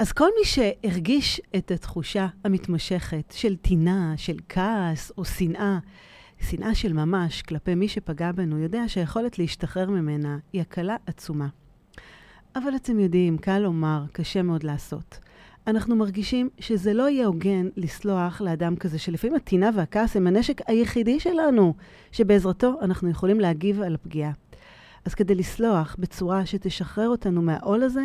אז כל מי שהרגיש את התחושה המתמשכת של טינה, של כעס או שנאה, שנאה של ממש כלפי מי שפגע בנו, יודע שהיכולת להשתחרר ממנה היא הקלה עצומה. אבל אתם יודעים, קל לומר, קשה מאוד לעשות. אנחנו מרגישים שזה לא יהיה הוגן לסלוח לאדם כזה, שלפעמים הטינה והכעס הם הנשק היחידי שלנו, שבעזרתו אנחנו יכולים להגיב על הפגיעה. אז כדי לסלוח בצורה שתשחרר אותנו מהעול הזה,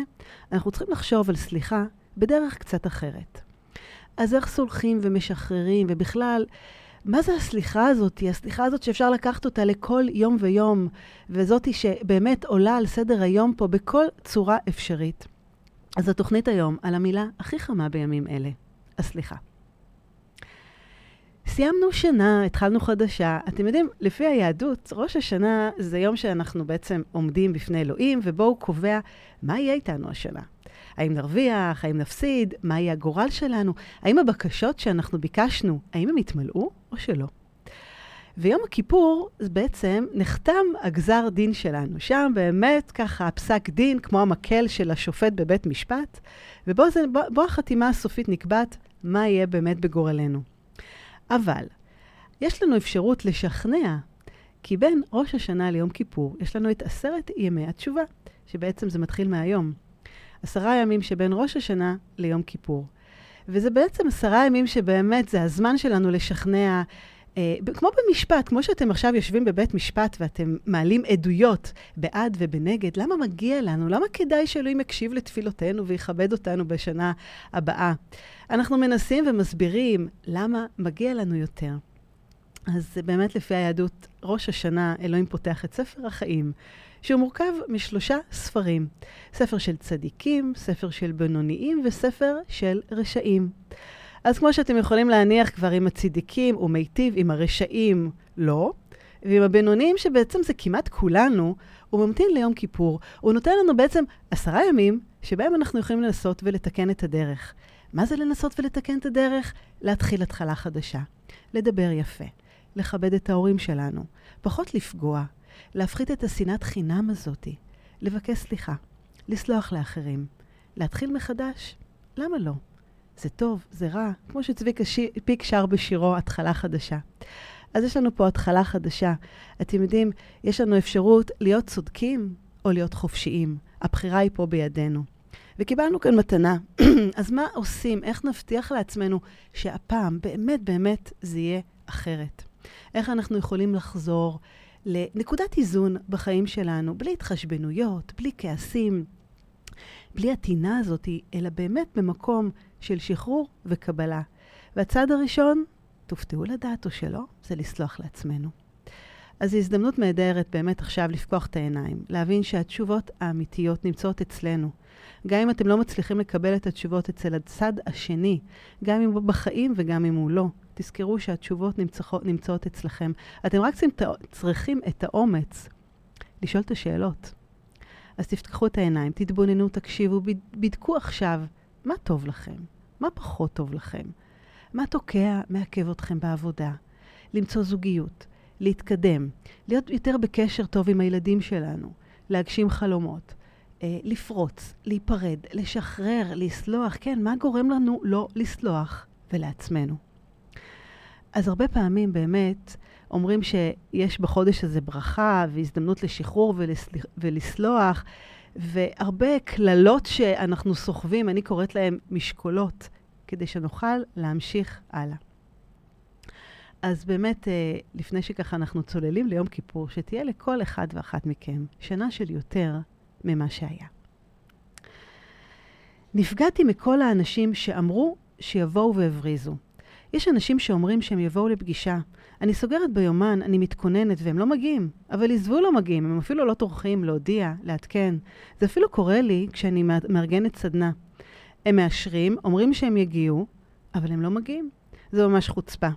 אנחנו צריכים לחשוב על סליחה בדרך קצת אחרת. אז איך סולחים ומשחררים, ובכלל, מה זה הסליחה הזאת? הסליחה הזאת שאפשר לקחת אותה לכל יום ויום, וזאתי שבאמת עולה על סדר היום פה בכל צורה אפשרית. אז התוכנית היום על המילה הכי חמה בימים אלה, הסליחה. סיימנו שנה, התחלנו חדשה. אתם יודעים, לפי היהדות, ראש השנה זה יום שאנחנו בעצם עומדים בפני אלוהים, ובו הוא קובע מה יהיה איתנו השנה. האם נרוויח, האם נפסיד, מה יהיה הגורל שלנו, האם הבקשות שאנחנו ביקשנו, האם הם יתמלאו או שלא. ויום הכיפור, בעצם נחתם הגזר דין שלנו. שם באמת ככה פסק דין, כמו המקל של השופט בבית משפט, ובו זה, בו, בו החתימה הסופית נקבעת מה יהיה באמת בגורלנו. אבל יש לנו אפשרות לשכנע, כי בין ראש השנה ליום כיפור יש לנו את עשרת ימי התשובה, שבעצם זה מתחיל מהיום. עשרה ימים שבין ראש השנה ליום כיפור. וזה בעצם עשרה ימים שבאמת זה הזמן שלנו לשכנע, כמו במשפט, כמו שאתם עכשיו יושבים בבית משפט ואתם מעלים עדויות בעד ובנגד, למה מגיע לנו? למה כדאי שאלוהים יקשיב לתפילותינו ויכבד אותנו בשנה הבאה? אנחנו מנסים ומסבירים למה מגיע לנו יותר. אז באמת לפי היהדות, ראש השנה אלוהים פותח את ספר החיים, שהוא מורכב משלושה ספרים. ספר של צדיקים, ספר של בינוניים וספר של רשעים. אז כמו שאתם יכולים להניח כבר עם הצדיקים, הוא מיטיב, עם הרשעים לא, ועם הבינוניים, שבעצם זה כמעט כולנו, הוא ממתין ליום כיפור. הוא נותן לנו בעצם עשרה ימים שבהם אנחנו יכולים לנסות ולתקן את הדרך. מה זה לנסות ולתקן את הדרך? להתחיל התחלה חדשה. לדבר יפה. לכבד את ההורים שלנו. פחות לפגוע. להפחית את השנאת חינם הזאתי. לבקש סליחה. לסלוח לאחרים. להתחיל מחדש? למה לא? זה טוב, זה רע, כמו שצביקה ש... פיק שר בשירו התחלה חדשה. אז יש לנו פה התחלה חדשה. אתם יודעים, יש לנו אפשרות להיות צודקים או להיות חופשיים. הבחירה היא פה בידינו. וקיבלנו כאן מתנה. אז מה עושים? איך נבטיח לעצמנו שהפעם באמת באמת זה יהיה אחרת? איך אנחנו יכולים לחזור לנקודת איזון בחיים שלנו, בלי התחשבנויות, בלי כעסים, בלי הטינה הזאת, אלא באמת במקום של שחרור וקבלה. והצעד הראשון, תופתעו לדעת או שלא, זה לסלוח לעצמנו. אז זו הזדמנות נהדרת באמת עכשיו לפקוח את העיניים, להבין שהתשובות האמיתיות נמצאות אצלנו. גם אם אתם לא מצליחים לקבל את התשובות אצל הצד השני, גם אם הוא בחיים וגם אם הוא לא, תזכרו שהתשובות נמצאות, נמצאות אצלכם. אתם רק צריכים את האומץ לשאול את השאלות. אז תפתחו את העיניים, תתבוננו, תקשיבו, בדקו עכשיו מה טוב לכם, מה פחות טוב לכם, מה תוקע, מעכב אתכם בעבודה, למצוא זוגיות, להתקדם, להיות יותר בקשר טוב עם הילדים שלנו, להגשים חלומות, אה, לפרוץ, להיפרד, לשחרר, לסלוח. כן, מה גורם לנו לא לסלוח ולעצמנו? אז הרבה פעמים באמת אומרים שיש בחודש הזה ברכה והזדמנות לשחרור ולסל... ולסלוח, והרבה קללות שאנחנו סוחבים, אני קוראת להן משקולות, כדי שנוכל להמשיך הלאה. אז באמת, אה, לפני שככה אנחנו צוללים ליום כיפור, שתהיה לכל אחד ואחת מכם שנה של יותר ממה שהיה. נפגעתי מכל האנשים שאמרו שיבואו והבריזו. יש אנשים שאומרים שהם יבואו לפגישה. אני סוגרת ביומן, אני מתכוננת, והם לא מגיעים. אבל עזבו לא מגיעים, הם אפילו לא טורחים להודיע, לעדכן. זה אפילו קורה לי כשאני מארגנת סדנה. הם מאשרים, אומרים שהם יגיעו, אבל הם לא מגיעים. זה ממש חוצפה.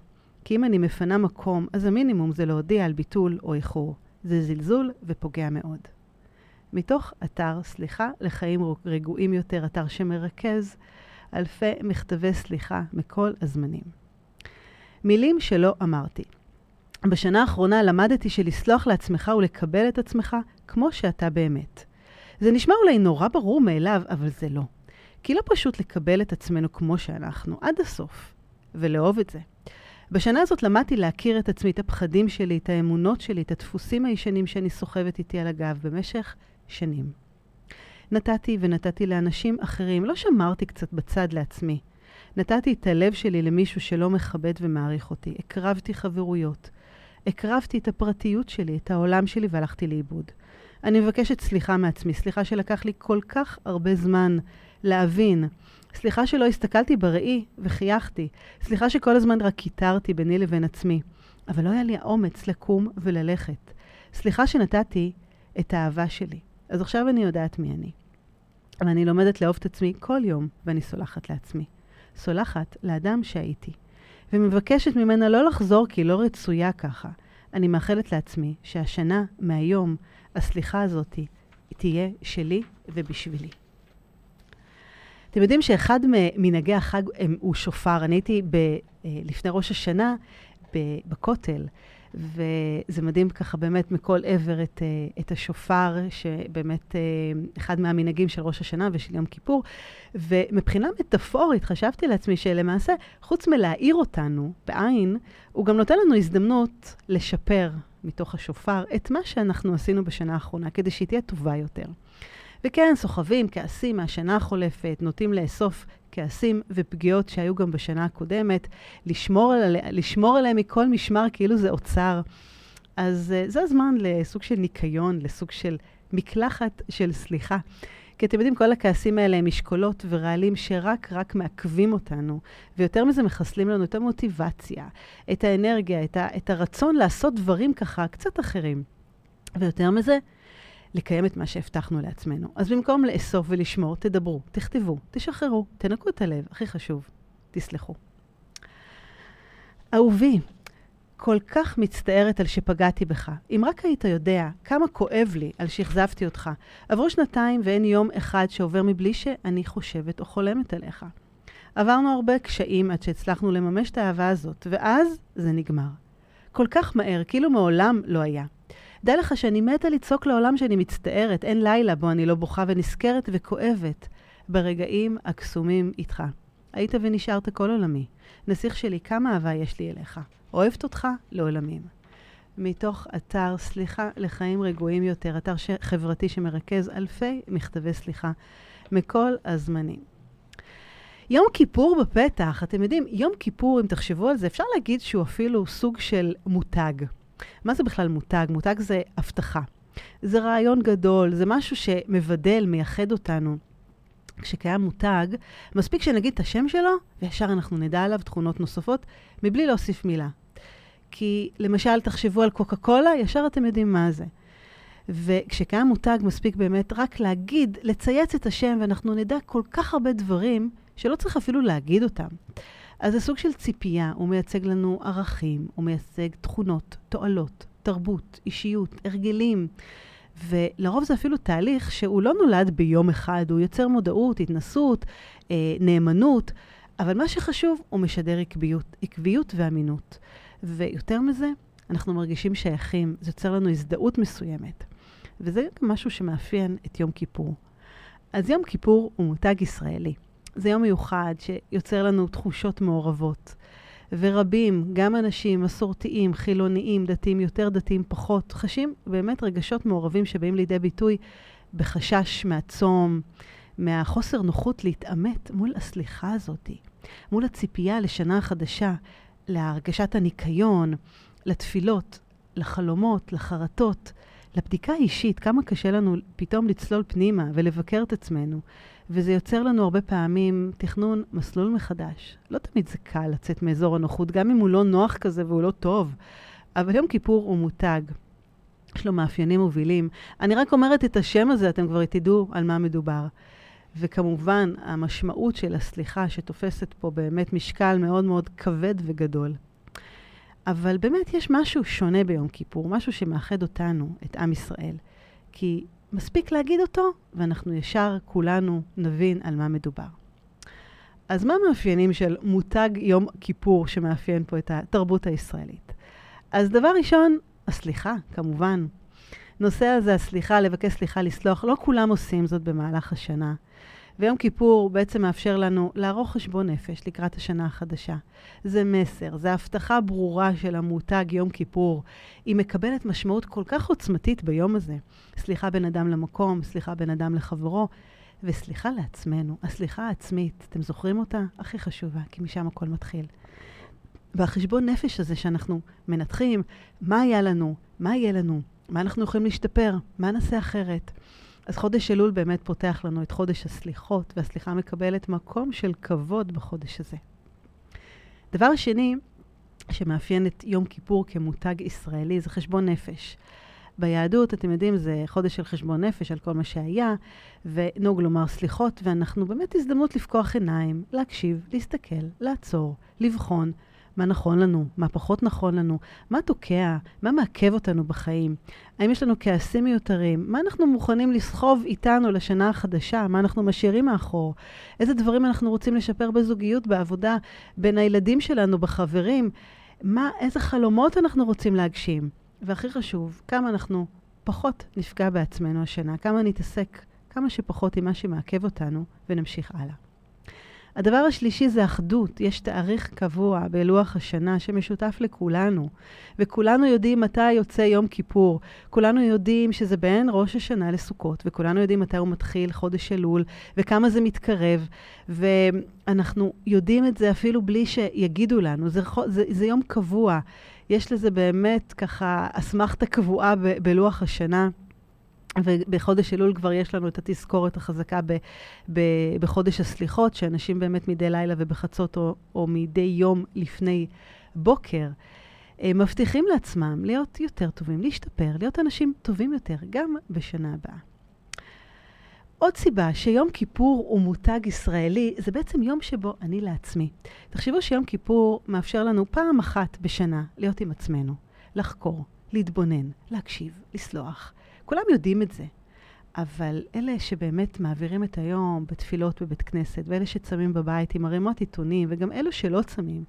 כי אם אני מפנה מקום, אז המינימום זה להודיע על ביטול או איחור. זה זלזול ופוגע מאוד. מתוך אתר סליחה לחיים רגועים יותר, אתר שמרכז אלפי מכתבי סליחה מכל הזמנים. מילים שלא אמרתי. בשנה האחרונה למדתי שלסלוח לעצמך ולקבל את עצמך כמו שאתה באמת. זה נשמע אולי נורא ברור מאליו, אבל זה לא. כי לא פשוט לקבל את עצמנו כמו שאנחנו, עד הסוף, ולאהוב את זה. בשנה הזאת למדתי להכיר את עצמי, את הפחדים שלי, את האמונות שלי, את הדפוסים הישנים שאני סוחבת איתי על הגב במשך שנים. נתתי ונתתי לאנשים אחרים, לא שמרתי קצת בצד לעצמי. נתתי את הלב שלי למישהו שלא מכבד ומעריך אותי. הקרבתי חברויות. הקרבתי את הפרטיות שלי, את העולם שלי, והלכתי לאיבוד. אני מבקשת סליחה מעצמי, סליחה שלקח לי כל כך הרבה זמן להבין. סליחה שלא הסתכלתי בראי וחייכתי. סליחה שכל הזמן רק קיטרתי ביני לבין עצמי. אבל לא היה לי האומץ לקום וללכת. סליחה שנתתי את האהבה שלי. אז עכשיו אני יודעת מי אני. ואני לומדת לאהוב את עצמי כל יום, ואני סולחת לעצמי. סולחת לאדם שהייתי. ומבקשת ממנה לא לחזור כי היא לא רצויה ככה. אני מאחלת לעצמי שהשנה, מהיום, הסליחה הזאת תהיה שלי ובשבילי. אתם יודעים שאחד ממנהגי החג הוא שופר. אני הייתי ב, אה, לפני ראש השנה בכותל, וזה מדהים ככה באמת מכל עבר את, אה, את השופר, שבאמת אה, אחד מהמנהגים של ראש השנה ושל יום כיפור. ומבחינה מטאפורית חשבתי לעצמי שלמעשה, חוץ מלהאיר אותנו בעין, הוא גם נותן לנו הזדמנות לשפר מתוך השופר את מה שאנחנו עשינו בשנה האחרונה, כדי שהיא תהיה טובה יותר. וכן, סוחבים כעסים מהשנה החולפת, נוטים לאסוף כעסים ופגיעות שהיו גם בשנה הקודמת, לשמור, על, לשמור עליהם מכל משמר כאילו זה אוצר. אז uh, זה הזמן לסוג של ניקיון, לסוג של מקלחת של סליחה. כי אתם יודעים, כל הכעסים האלה הם משקולות ורעלים שרק רק מעכבים אותנו, ויותר מזה מחסלים לנו את המוטיבציה, את האנרגיה, את, ה, את הרצון לעשות דברים ככה קצת אחרים. ויותר מזה, לקיים את מה שהבטחנו לעצמנו. אז במקום לאסוף ולשמור, תדברו, תכתבו, תשחררו, תנקו את הלב, הכי חשוב, תסלחו. אהובי, כל כך מצטערת על שפגעתי בך. אם רק היית יודע כמה כואב לי על שאכזבתי אותך. עברו שנתיים ואין יום אחד שעובר מבלי שאני חושבת או חולמת עליך. עברנו הרבה קשיים עד שהצלחנו לממש את האהבה הזאת, ואז זה נגמר. כל כך מהר, כאילו מעולם לא היה. דע לך שאני מתה לצעוק לעולם שאני מצטערת, אין לילה בו אני לא בוכה ונזכרת וכואבת ברגעים הקסומים איתך. היית ונשארת כל עולמי. נסיך שלי, כמה אהבה יש לי אליך. אוהבת אותך לעולמים. מתוך אתר סליחה לחיים רגועים יותר, אתר ש... חברתי שמרכז אלפי מכתבי סליחה מכל הזמנים. יום כיפור בפתח, אתם יודעים, יום כיפור, אם תחשבו על זה, אפשר להגיד שהוא אפילו סוג של מותג. מה זה בכלל מותג? מותג זה הבטחה. זה רעיון גדול, זה משהו שמבדל, מייחד אותנו. כשקיים מותג, מספיק שנגיד את השם שלו, וישר אנחנו נדע עליו תכונות נוספות, מבלי להוסיף מילה. כי למשל, תחשבו על קוקה קולה, ישר אתם יודעים מה זה. וכשקיים מותג, מספיק באמת רק להגיד, לצייץ את השם, ואנחנו נדע כל כך הרבה דברים שלא צריך אפילו להגיד אותם. אז זה סוג של ציפייה, הוא מייצג לנו ערכים, הוא מייצג תכונות, תועלות, תרבות, אישיות, הרגלים. ולרוב זה אפילו תהליך שהוא לא נולד ביום אחד, הוא יוצר מודעות, התנסות, אה, נאמנות, אבל מה שחשוב, הוא משדר עקביות, עקביות ואמינות. ויותר מזה, אנחנו מרגישים שייכים, זה יוצר לנו הזדהות מסוימת. וזה גם משהו שמאפיין את יום כיפור. אז יום כיפור הוא מותג ישראלי. זה יום מיוחד שיוצר לנו תחושות מעורבות. ורבים, גם אנשים מסורתיים, חילוניים, דתיים, יותר דתיים, פחות, חשים באמת רגשות מעורבים שבאים לידי ביטוי בחשש מהצום, מהחוסר נוחות להתעמת מול הסליחה הזאת, מול הציפייה לשנה חדשה, להרגשת הניקיון, לתפילות, לחלומות, לחרטות, לבדיקה האישית, כמה קשה לנו פתאום לצלול פנימה ולבקר את עצמנו. וזה יוצר לנו הרבה פעמים תכנון מסלול מחדש. לא תמיד זה קל לצאת מאזור הנוחות, גם אם הוא לא נוח כזה והוא לא טוב. אבל יום כיפור הוא מותג. יש לו מאפיינים מובילים. אני רק אומרת את השם הזה, אתם כבר תדעו על מה מדובר. וכמובן, המשמעות של הסליחה שתופסת פה באמת משקל מאוד מאוד כבד וגדול. אבל באמת יש משהו שונה ביום כיפור, משהו שמאחד אותנו, את עם ישראל. כי מספיק להגיד אותו, ואנחנו ישר כולנו נבין על מה מדובר. אז מה המאפיינים של מותג יום כיפור שמאפיין פה את התרבות הישראלית? אז דבר ראשון, הסליחה, כמובן. נושא הזה, הסליחה, לבקש סליחה, לסלוח, לא כולם עושים זאת במהלך השנה. ויום כיפור בעצם מאפשר לנו לערוך חשבון נפש לקראת השנה החדשה. זה מסר, זה הבטחה ברורה של המותג יום כיפור. היא מקבלת משמעות כל כך עוצמתית ביום הזה. סליחה בין אדם למקום, סליחה בין אדם לחברו, וסליחה לעצמנו. הסליחה העצמית, אתם זוכרים אותה? הכי חשובה, כי משם הכל מתחיל. והחשבון נפש הזה שאנחנו מנתחים, מה היה לנו, מה יהיה לנו, מה אנחנו יכולים להשתפר, מה נעשה אחרת. אז חודש אלול באמת פותח לנו את חודש הסליחות, והסליחה מקבלת מקום של כבוד בחודש הזה. דבר שני, שמאפיין את יום כיפור כמותג ישראלי, זה חשבון נפש. ביהדות, אתם יודעים, זה חודש של חשבון נפש על כל מה שהיה, ונהוג לומר סליחות, ואנחנו באמת הזדמנות לפקוח עיניים, להקשיב, להסתכל, לעצור, לבחון, מה נכון לנו, מה פחות נכון לנו, מה תוקע, מה מעכב אותנו בחיים. האם יש לנו כעסים מיותרים? מה אנחנו מוכנים לסחוב איתנו לשנה החדשה? מה אנחנו משאירים מאחור? איזה דברים אנחנו רוצים לשפר בזוגיות, בעבודה, בין הילדים שלנו, בחברים? מה, איזה חלומות אנחנו רוצים להגשים? והכי חשוב, כמה אנחנו פחות נפגע בעצמנו השנה, כמה נתעסק כמה שפחות עם מה שמעכב אותנו, ונמשיך הלאה. הדבר השלישי זה אחדות. יש תאריך קבוע בלוח השנה שמשותף לכולנו, וכולנו יודעים מתי יוצא יום כיפור. כולנו יודעים שזה בין ראש השנה לסוכות, וכולנו יודעים מתי הוא מתחיל, חודש אלול, וכמה זה מתקרב, ואנחנו יודעים את זה אפילו בלי שיגידו לנו. זה, זה, זה יום קבוע. יש לזה באמת ככה אסמכתה קבועה ב, בלוח השנה. ובחודש אלול כבר יש לנו את התזכורת החזקה ב, ב, בחודש הסליחות, שאנשים באמת מדי לילה ובחצות או, או מדי יום לפני בוקר, אה, מבטיחים לעצמם להיות יותר טובים, להשתפר, להיות אנשים טובים יותר, גם בשנה הבאה. עוד סיבה שיום כיפור הוא מותג ישראלי, זה בעצם יום שבו אני לעצמי. תחשבו שיום כיפור מאפשר לנו פעם אחת בשנה להיות עם עצמנו, לחקור, להתבונן, להקשיב, לסלוח. כולם יודעים את זה, אבל אלה שבאמת מעבירים את היום בתפילות בבית כנסת, ואלה שצמים בבית עם ערימות עיתונים, וגם אלו שלא צמים,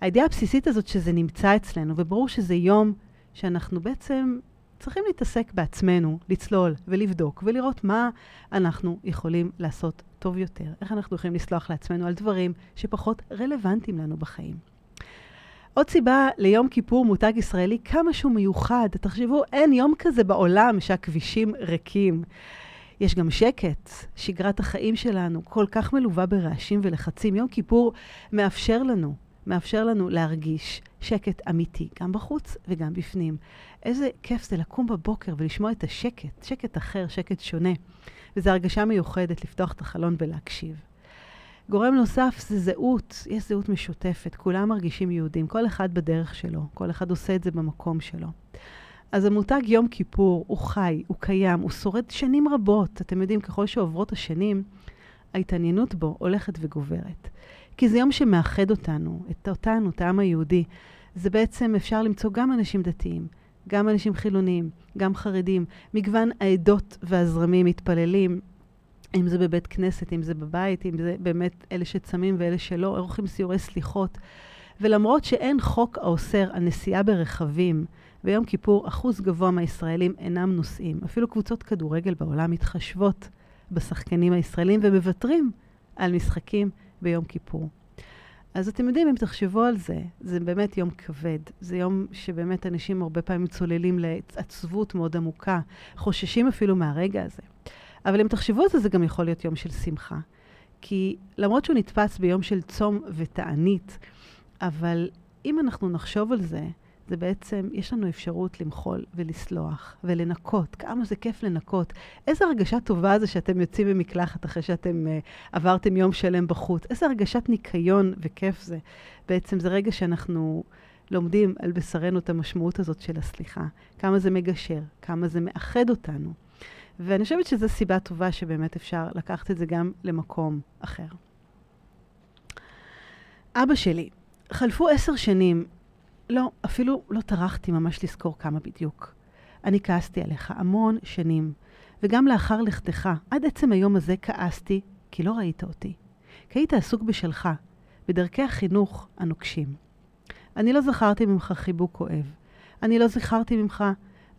הידיעה הבסיסית הזאת שזה נמצא אצלנו, וברור שזה יום שאנחנו בעצם צריכים להתעסק בעצמנו, לצלול ולבדוק ולראות מה אנחנו יכולים לעשות טוב יותר, איך אנחנו יכולים לסלוח לעצמנו על דברים שפחות רלוונטיים לנו בחיים. עוד סיבה ליום כיפור מותג ישראלי, כמה שהוא מיוחד. תחשבו, אין יום כזה בעולם שהכבישים ריקים. יש גם שקט, שגרת החיים שלנו כל כך מלווה ברעשים ולחצים. יום כיפור מאפשר לנו, מאפשר לנו להרגיש שקט אמיתי, גם בחוץ וגם בפנים. איזה כיף זה לקום בבוקר ולשמוע את השקט, שקט אחר, שקט שונה. וזו הרגשה מיוחדת לפתוח את החלון ולהקשיב. גורם נוסף זה זהות, יש זהות משותפת, כולם מרגישים יהודים, כל אחד בדרך שלו, כל אחד עושה את זה במקום שלו. אז המותג יום כיפור הוא חי, הוא קיים, הוא שורד שנים רבות. אתם יודעים, ככל שעוברות השנים, ההתעניינות בו הולכת וגוברת. כי זה יום שמאחד אותנו, את אותנו, את העם היהודי. זה בעצם אפשר למצוא גם אנשים דתיים, גם אנשים חילוניים, גם חרדים, מגוון העדות והזרמים מתפללים, אם זה בבית כנסת, אם זה בבית, אם זה באמת אלה שצמים ואלה שלא, עורכים סיורי סליחות. ולמרות שאין חוק האוסר על נסיעה ברכבים, ביום כיפור אחוז גבוה מהישראלים אינם נוסעים. אפילו קבוצות כדורגל בעולם מתחשבות בשחקנים הישראלים ומוותרים על משחקים ביום כיפור. אז אתם יודעים, אם תחשבו על זה, זה באמת יום כבד. זה יום שבאמת אנשים הרבה פעמים צוללים לעצבות מאוד עמוקה, חוששים אפילו מהרגע הזה. אבל אם תחשבו על זה, זה גם יכול להיות יום של שמחה. כי למרות שהוא נתפס ביום של צום ותענית, אבל אם אנחנו נחשוב על זה, זה בעצם, יש לנו אפשרות למחול ולסלוח ולנקות. כמה זה כיף לנקות. איזה הרגשה טובה זה שאתם יוצאים ממקלחת אחרי שאתם uh, עברתם יום שלם בחוץ. איזה הרגשת ניקיון וכיף זה. בעצם זה רגע שאנחנו לומדים על בשרנו את המשמעות הזאת של הסליחה. כמה זה מגשר, כמה זה מאחד אותנו. ואני חושבת שזו סיבה טובה שבאמת אפשר לקחת את זה גם למקום אחר. אבא שלי, חלפו עשר שנים, לא, אפילו לא טרחתי ממש לזכור כמה בדיוק. אני כעסתי עליך המון שנים, וגם לאחר לכתך, עד עצם היום הזה כעסתי, כי לא ראית אותי. כי היית עסוק בשלך, בדרכי החינוך הנוקשים. אני לא זכרתי ממך חיבוק כואב. אני לא זכרתי ממך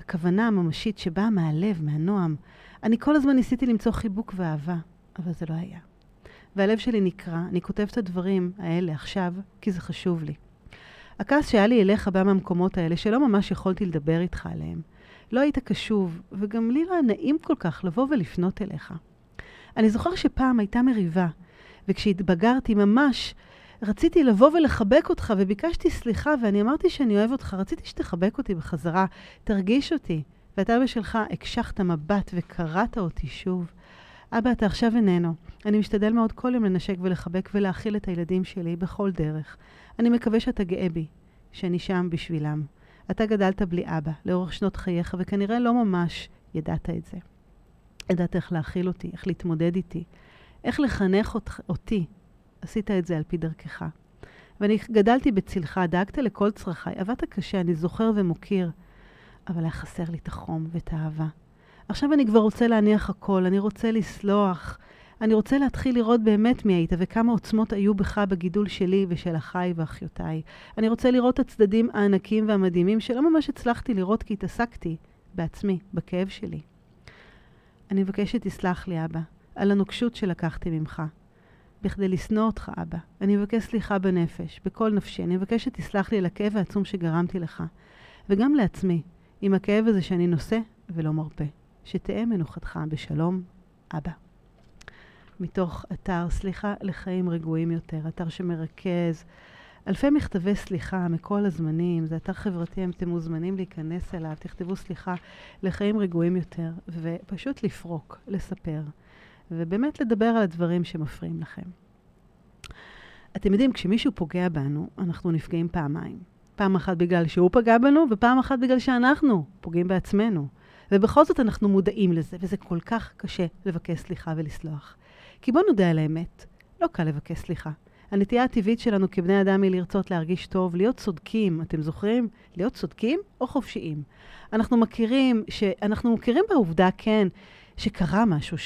הכוונה הממשית שבאה מהלב, מהנועם. אני כל הזמן ניסיתי למצוא חיבוק ואהבה, אבל זה לא היה. והלב שלי נקרע, אני כותבת את הדברים האלה עכשיו, כי זה חשוב לי. הכעס שהיה לי אליך בא מהמקומות האלה, שלא ממש יכולתי לדבר איתך עליהם. לא היית קשוב, וגם לי לא היה נעים כל כך לבוא ולפנות אליך. אני זוכר שפעם הייתה מריבה, וכשהתבגרתי ממש, רציתי לבוא ולחבק אותך, וביקשתי סליחה, ואני אמרתי שאני אוהב אותך, רציתי שתחבק אותי בחזרה, תרגיש אותי. ואתה בשלך הקשחת מבט וקראת אותי שוב. אבא, אתה עכשיו איננו. אני משתדל מאוד כל יום לנשק ולחבק ולהאכיל את הילדים שלי בכל דרך. אני מקווה שאתה גאה בי, שאני שם בשבילם. אתה גדלת בלי אבא לאורך שנות חייך, וכנראה לא ממש ידעת את זה. ידעת איך להאכיל אותי, איך להתמודד איתי, איך לחנך אותי. עשית את זה על פי דרכך. ואני גדלתי בצלך, דאגת לכל צרכיי, עבדת קשה, אני זוכר ומוקיר, אבל היה חסר לי את החום ואת האהבה. עכשיו אני כבר רוצה להניח הכל, אני רוצה לסלוח, אני רוצה להתחיל לראות באמת מי היית וכמה עוצמות היו בך בגידול שלי ושל אחיי ואחיותיי. אני רוצה לראות את הצדדים הענקים והמדהימים שלא ממש הצלחתי לראות כי התעסקתי בעצמי, בכאב שלי. אני מבקש שתסלח לי, אבא, על הנוקשות שלקחתי ממך. בכדי לשנוא אותך, אבא. אני מבקש סליחה בנפש, בכל נפשי. אני מבקש שתסלח לי על הכאב העצום שגרמתי לך. וגם לעצמי, עם הכאב הזה שאני נושא ולא מרפה. שתהא מנוחתך בשלום, אבא. מתוך אתר סליחה לחיים רגועים יותר, אתר שמרכז אלפי מכתבי סליחה מכל הזמנים, זה אתר חברתי, אתם מוזמנים להיכנס אליו, תכתבו סליחה לחיים רגועים יותר, ופשוט לפרוק, לספר, ובאמת לדבר על הדברים שמפריעים לכם. אתם יודעים, כשמישהו פוגע בנו, אנחנו נפגעים פעמיים. פעם אחת בגלל שהוא פגע בנו, ופעם אחת בגלל שאנחנו פוגעים בעצמנו. ובכל זאת אנחנו מודעים לזה, וזה כל כך קשה לבקש סליחה ולסלוח. כי בואו נודה על האמת, לא קל לבקש סליחה. הנטייה הטבעית שלנו כבני אדם היא לרצות להרגיש טוב, להיות צודקים, אתם זוכרים? להיות צודקים או חופשיים. אנחנו מכירים, ש... אנחנו מכירים בעובדה, כן, שקרה משהו,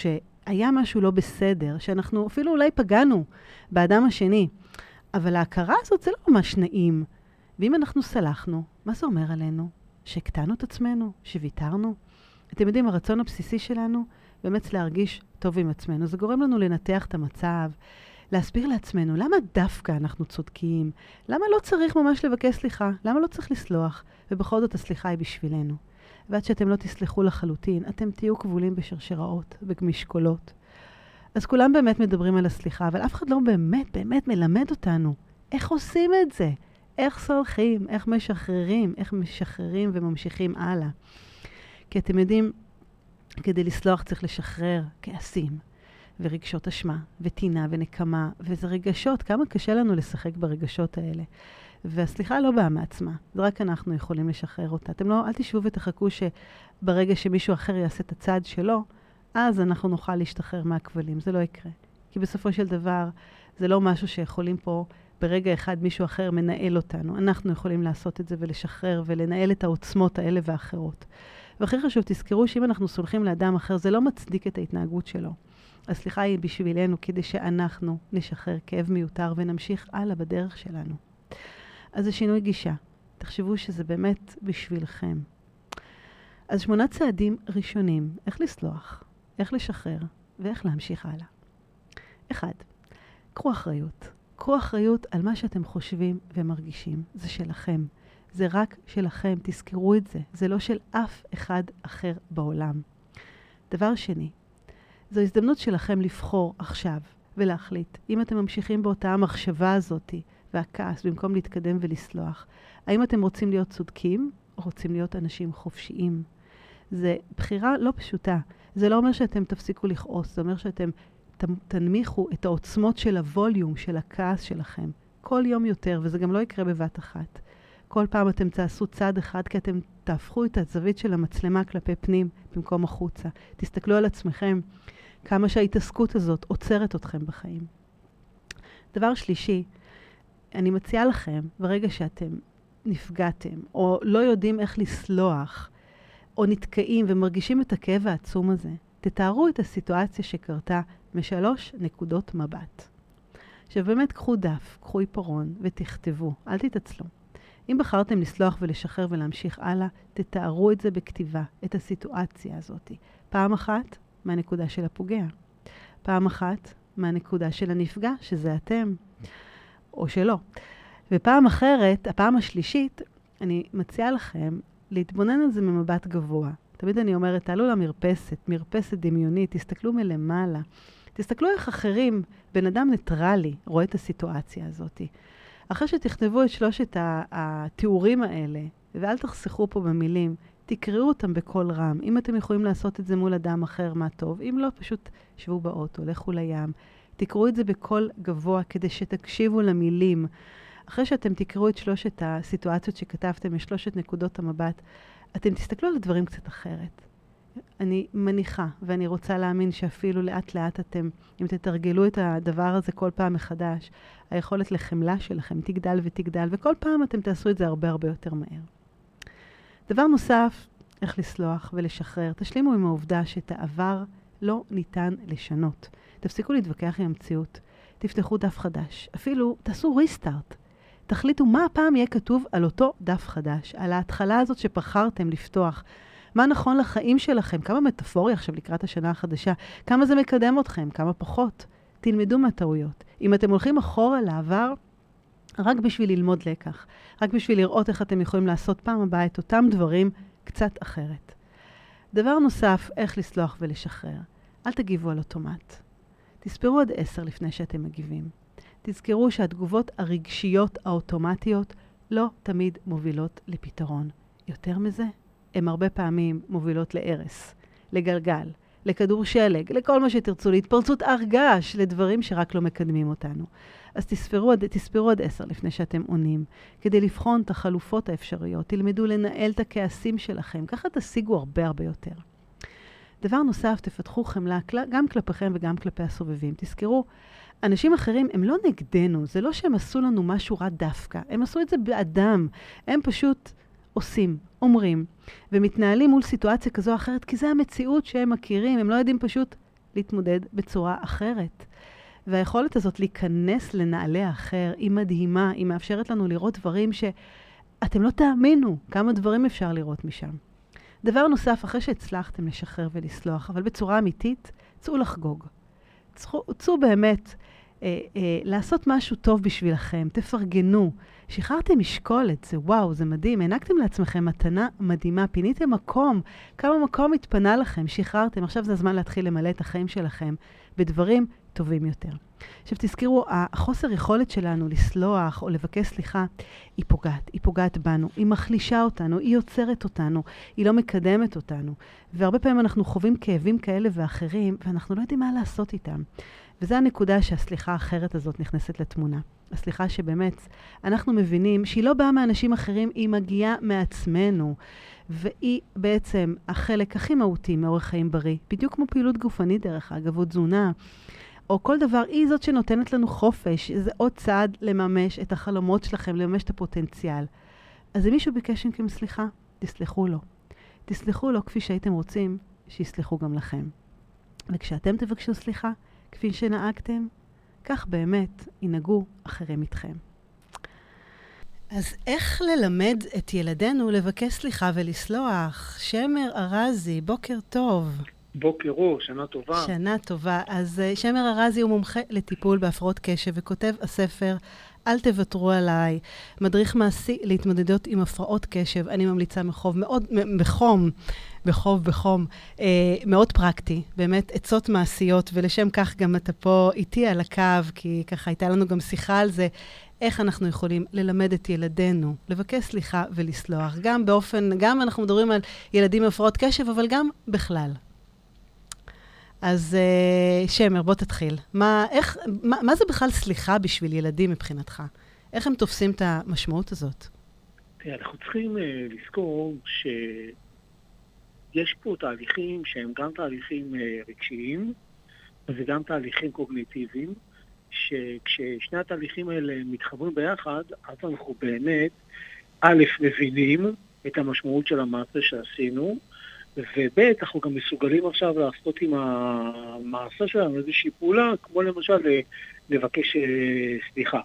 שהיה משהו לא בסדר, שאנחנו אפילו אולי פגענו באדם השני, אבל ההכרה הזאת זה לא ממש נעים. ואם אנחנו סלחנו, מה זה אומר עלינו? שהקטנו את עצמנו? שוויתרנו? אתם יודעים, הרצון הבסיסי שלנו באמת להרגיש טוב עם עצמנו. זה גורם לנו לנתח את המצב, להסביר לעצמנו למה דווקא אנחנו צודקים, למה לא צריך ממש לבקש סליחה, למה לא צריך לסלוח, ובכל זאת הסליחה היא בשבילנו. ועד שאתם לא תסלחו לחלוטין, אתם תהיו כבולים בשרשראות, במשקולות. אז כולם באמת מדברים על הסליחה, אבל אף אחד לא באמת באמת מלמד אותנו איך עושים את זה, איך סולחים, איך משחררים, איך משחררים וממשיכים הלאה. כי אתם יודעים, כדי לסלוח צריך לשחרר כעסים, ורגשות אשמה, וטינה ונקמה, וזה רגשות, כמה קשה לנו לשחק ברגשות האלה. והסליחה לא באה מעצמה, זה רק אנחנו יכולים לשחרר אותה. אתם לא, אל תשבו ותחכו שברגע שמישהו אחר יעשה את הצעד שלו, אז אנחנו נוכל להשתחרר מהכבלים, זה לא יקרה. כי בסופו של דבר, זה לא משהו שיכולים פה ברגע אחד מישהו אחר מנהל אותנו. אנחנו יכולים לעשות את זה ולשחרר ולנהל את העוצמות האלה והאחרות. והכי חשוב, תזכרו שאם אנחנו סולחים לאדם אחר, זה לא מצדיק את ההתנהגות שלו. הסליחה היא בשבילנו כדי שאנחנו נשחרר כאב מיותר ונמשיך הלאה בדרך שלנו. אז זה שינוי גישה. תחשבו שזה באמת בשבילכם. אז שמונה צעדים ראשונים, איך לסלוח, איך לשחרר ואיך להמשיך הלאה. אחד, קחו אחריות. קחו אחריות על מה שאתם חושבים ומרגישים. זה שלכם. זה רק שלכם, תזכרו את זה. זה לא של אף אחד אחר בעולם. דבר שני, זו הזדמנות שלכם לבחור עכשיו ולהחליט אם אתם ממשיכים באותה המחשבה הזאת והכעס במקום להתקדם ולסלוח. האם אתם רוצים להיות צודקים או רוצים להיות אנשים חופשיים? זו בחירה לא פשוטה. זה לא אומר שאתם תפסיקו לכעוס, זה אומר שאתם תנמיכו את העוצמות של הווליום, של הכעס שלכם, כל יום יותר, וזה גם לא יקרה בבת אחת. כל פעם אתם תעשו צעד אחד, כי אתם תהפכו את הזווית של המצלמה כלפי פנים במקום החוצה. תסתכלו על עצמכם, כמה שההתעסקות הזאת עוצרת אתכם בחיים. דבר שלישי, אני מציעה לכם, ברגע שאתם נפגעתם, או לא יודעים איך לסלוח, או נתקעים ומרגישים את הכאב העצום הזה, תתארו את הסיטואציה שקרתה משלוש נקודות מבט. עכשיו באמת קחו דף, קחו עיפרון ותכתבו, אל תתעצלו. אם בחרתם לסלוח ולשחרר ולהמשיך הלאה, תתארו את זה בכתיבה, את הסיטואציה הזאת. פעם אחת מהנקודה של הפוגע. פעם אחת מהנקודה של הנפגע, שזה אתם, או שלא. ופעם אחרת, הפעם השלישית, אני מציעה לכם להתבונן על זה ממבט גבוה. תמיד אני אומרת, תעלו למרפסת, מרפסת דמיונית, תסתכלו מלמעלה. תסתכלו איך אחרים, בן אדם ניטרלי, רואה את הסיטואציה הזאת. אחרי שתכתבו את שלושת התיאורים האלה, ואל תחסכו פה במילים, תקראו אותם בקול רם. אם אתם יכולים לעשות את זה מול אדם אחר, מה טוב. אם לא, פשוט שבו באוטו, לכו לים. תקראו את זה בקול גבוה כדי שתקשיבו למילים. אחרי שאתם תקראו את שלושת הסיטואציות שכתבתם, משלושת נקודות המבט, אתם תסתכלו על הדברים קצת אחרת. אני מניחה, ואני רוצה להאמין שאפילו לאט לאט אתם, אם תתרגלו את הדבר הזה כל פעם מחדש, היכולת לחמלה שלכם תגדל ותגדל, וכל פעם אתם תעשו את זה הרבה הרבה יותר מהר. דבר נוסף, איך לסלוח ולשחרר. תשלימו עם העובדה שאת העבר לא ניתן לשנות. תפסיקו להתווכח עם המציאות. תפתחו דף חדש. אפילו תעשו ריסטארט. תחליטו מה הפעם יהיה כתוב על אותו דף חדש, על ההתחלה הזאת שבחרתם לפתוח. מה נכון לחיים שלכם, כמה מטאפוריה עכשיו לקראת השנה החדשה, כמה זה מקדם אתכם, כמה פחות. תלמדו מהטעויות. אם אתם הולכים אחורה לעבר, רק בשביל ללמוד לקח, רק בשביל לראות איך אתם יכולים לעשות פעם הבאה את אותם דברים קצת אחרת. דבר נוסף, איך לסלוח ולשחרר. אל תגיבו על אוטומט. תספרו עד עשר לפני שאתם מגיבים. תזכרו שהתגובות הרגשיות האוטומטיות לא תמיד מובילות לפתרון. יותר מזה, הן הרבה פעמים מובילות להרס, לגלגל, לכדור שלג, לכל מה שתרצו, להתפרצות הר געש, לדברים שרק לא מקדמים אותנו. אז תספרו, תספרו עד עשר לפני שאתם עונים, כדי לבחון את החלופות האפשריות. תלמדו לנהל את הכעסים שלכם, ככה תשיגו הרבה הרבה יותר. דבר נוסף, תפתחו חמלה גם כלפיכם וגם כלפי הסובבים. תזכרו, אנשים אחרים הם לא נגדנו, זה לא שהם עשו לנו משהו רע דווקא, הם עשו את זה באדם. הם פשוט עושים, אומרים, ומתנהלים מול סיטואציה כזו או אחרת, כי זה המציאות שהם מכירים, הם לא יודעים פשוט להתמודד בצורה אחרת. והיכולת הזאת להיכנס לנעלי האחר היא מדהימה, היא מאפשרת לנו לראות דברים שאתם לא תאמינו כמה דברים אפשר לראות משם. דבר נוסף, אחרי שהצלחתם לשחרר ולסלוח, אבל בצורה אמיתית, צאו לחגוג. צאו, צאו באמת אה, אה, לעשות משהו טוב בשבילכם, תפרגנו. שחררתם משקולת, זה וואו, זה מדהים. הענקתם לעצמכם מתנה מדהימה, פיניתם מקום, כמה מקום התפנה לכם, שחררתם, עכשיו זה הזמן להתחיל למלא את החיים שלכם בדברים טובים יותר. עכשיו תזכרו, החוסר יכולת שלנו לסלוח או לבקש סליחה, היא פוגעת, היא פוגעת בנו, היא מחלישה אותנו, היא יוצרת אותנו, היא לא מקדמת אותנו. והרבה פעמים אנחנו חווים כאבים כאלה ואחרים, ואנחנו לא יודעים מה לעשות איתם. וזו הנקודה שהסליחה האחרת הזאת נכנסת לתמונה. הסליחה שבאמת, אנחנו מבינים שהיא לא באה מאנשים אחרים, היא מגיעה מעצמנו. והיא בעצם החלק הכי מהותי מאורח חיים בריא, בדיוק כמו פעילות גופנית דרך אגב, או תזונה, או כל דבר, היא זאת שנותנת לנו חופש. זה עוד צעד לממש את החלומות שלכם, לממש את הפוטנציאל. אז אם מישהו ביקש מכם סליחה, תסלחו לו. תסלחו לו כפי שהייתם רוצים שיסלחו גם לכם. וכשאתם תבקשו סליחה, כפי שנהגתם, כך באמת ינהגו אחרים איתכם. אז איך ללמד את ילדינו לבקש סליחה ולסלוח? שמר ארזי, בוקר טוב. בוקר אור, שנה טובה. שנה טובה. אז uh, שמר ארזי הוא מומחה לטיפול בהפרעות קשב וכותב הספר אל תוותרו עליי, מדריך מעשי להתמודדות עם הפרעות קשב. אני ממליצה מחוב מאוד, בחום, בחוב, בחום, אה, מאוד פרקטי, באמת עצות מעשיות, ולשם כך גם אתה פה איתי על הקו, כי ככה הייתה לנו גם שיחה על זה, איך אנחנו יכולים ללמד את ילדינו לבקש סליחה ולסלוח, גם באופן, גם אנחנו מדברים על ילדים עם הפרעות קשב, אבל גם בכלל. אז uh, שמר, בוא תתחיל. מה, איך, מה, מה זה בכלל סליחה בשביל ילדים מבחינתך? איך הם תופסים את המשמעות הזאת? אנחנו צריכים uh, לזכור שיש פה תהליכים שהם גם תהליכים uh, רגשיים, וזה גם תהליכים קוגניטיביים, שכששני התהליכים האלה מתחברים ביחד, אז אנחנו באמת, א', מבינים את המשמעות של המעשה שעשינו, וב' אנחנו גם מסוגלים עכשיו לעשות עם המעשה שלנו איזושהי פעולה, כמו למשל אה, לבקש אה, סליחה.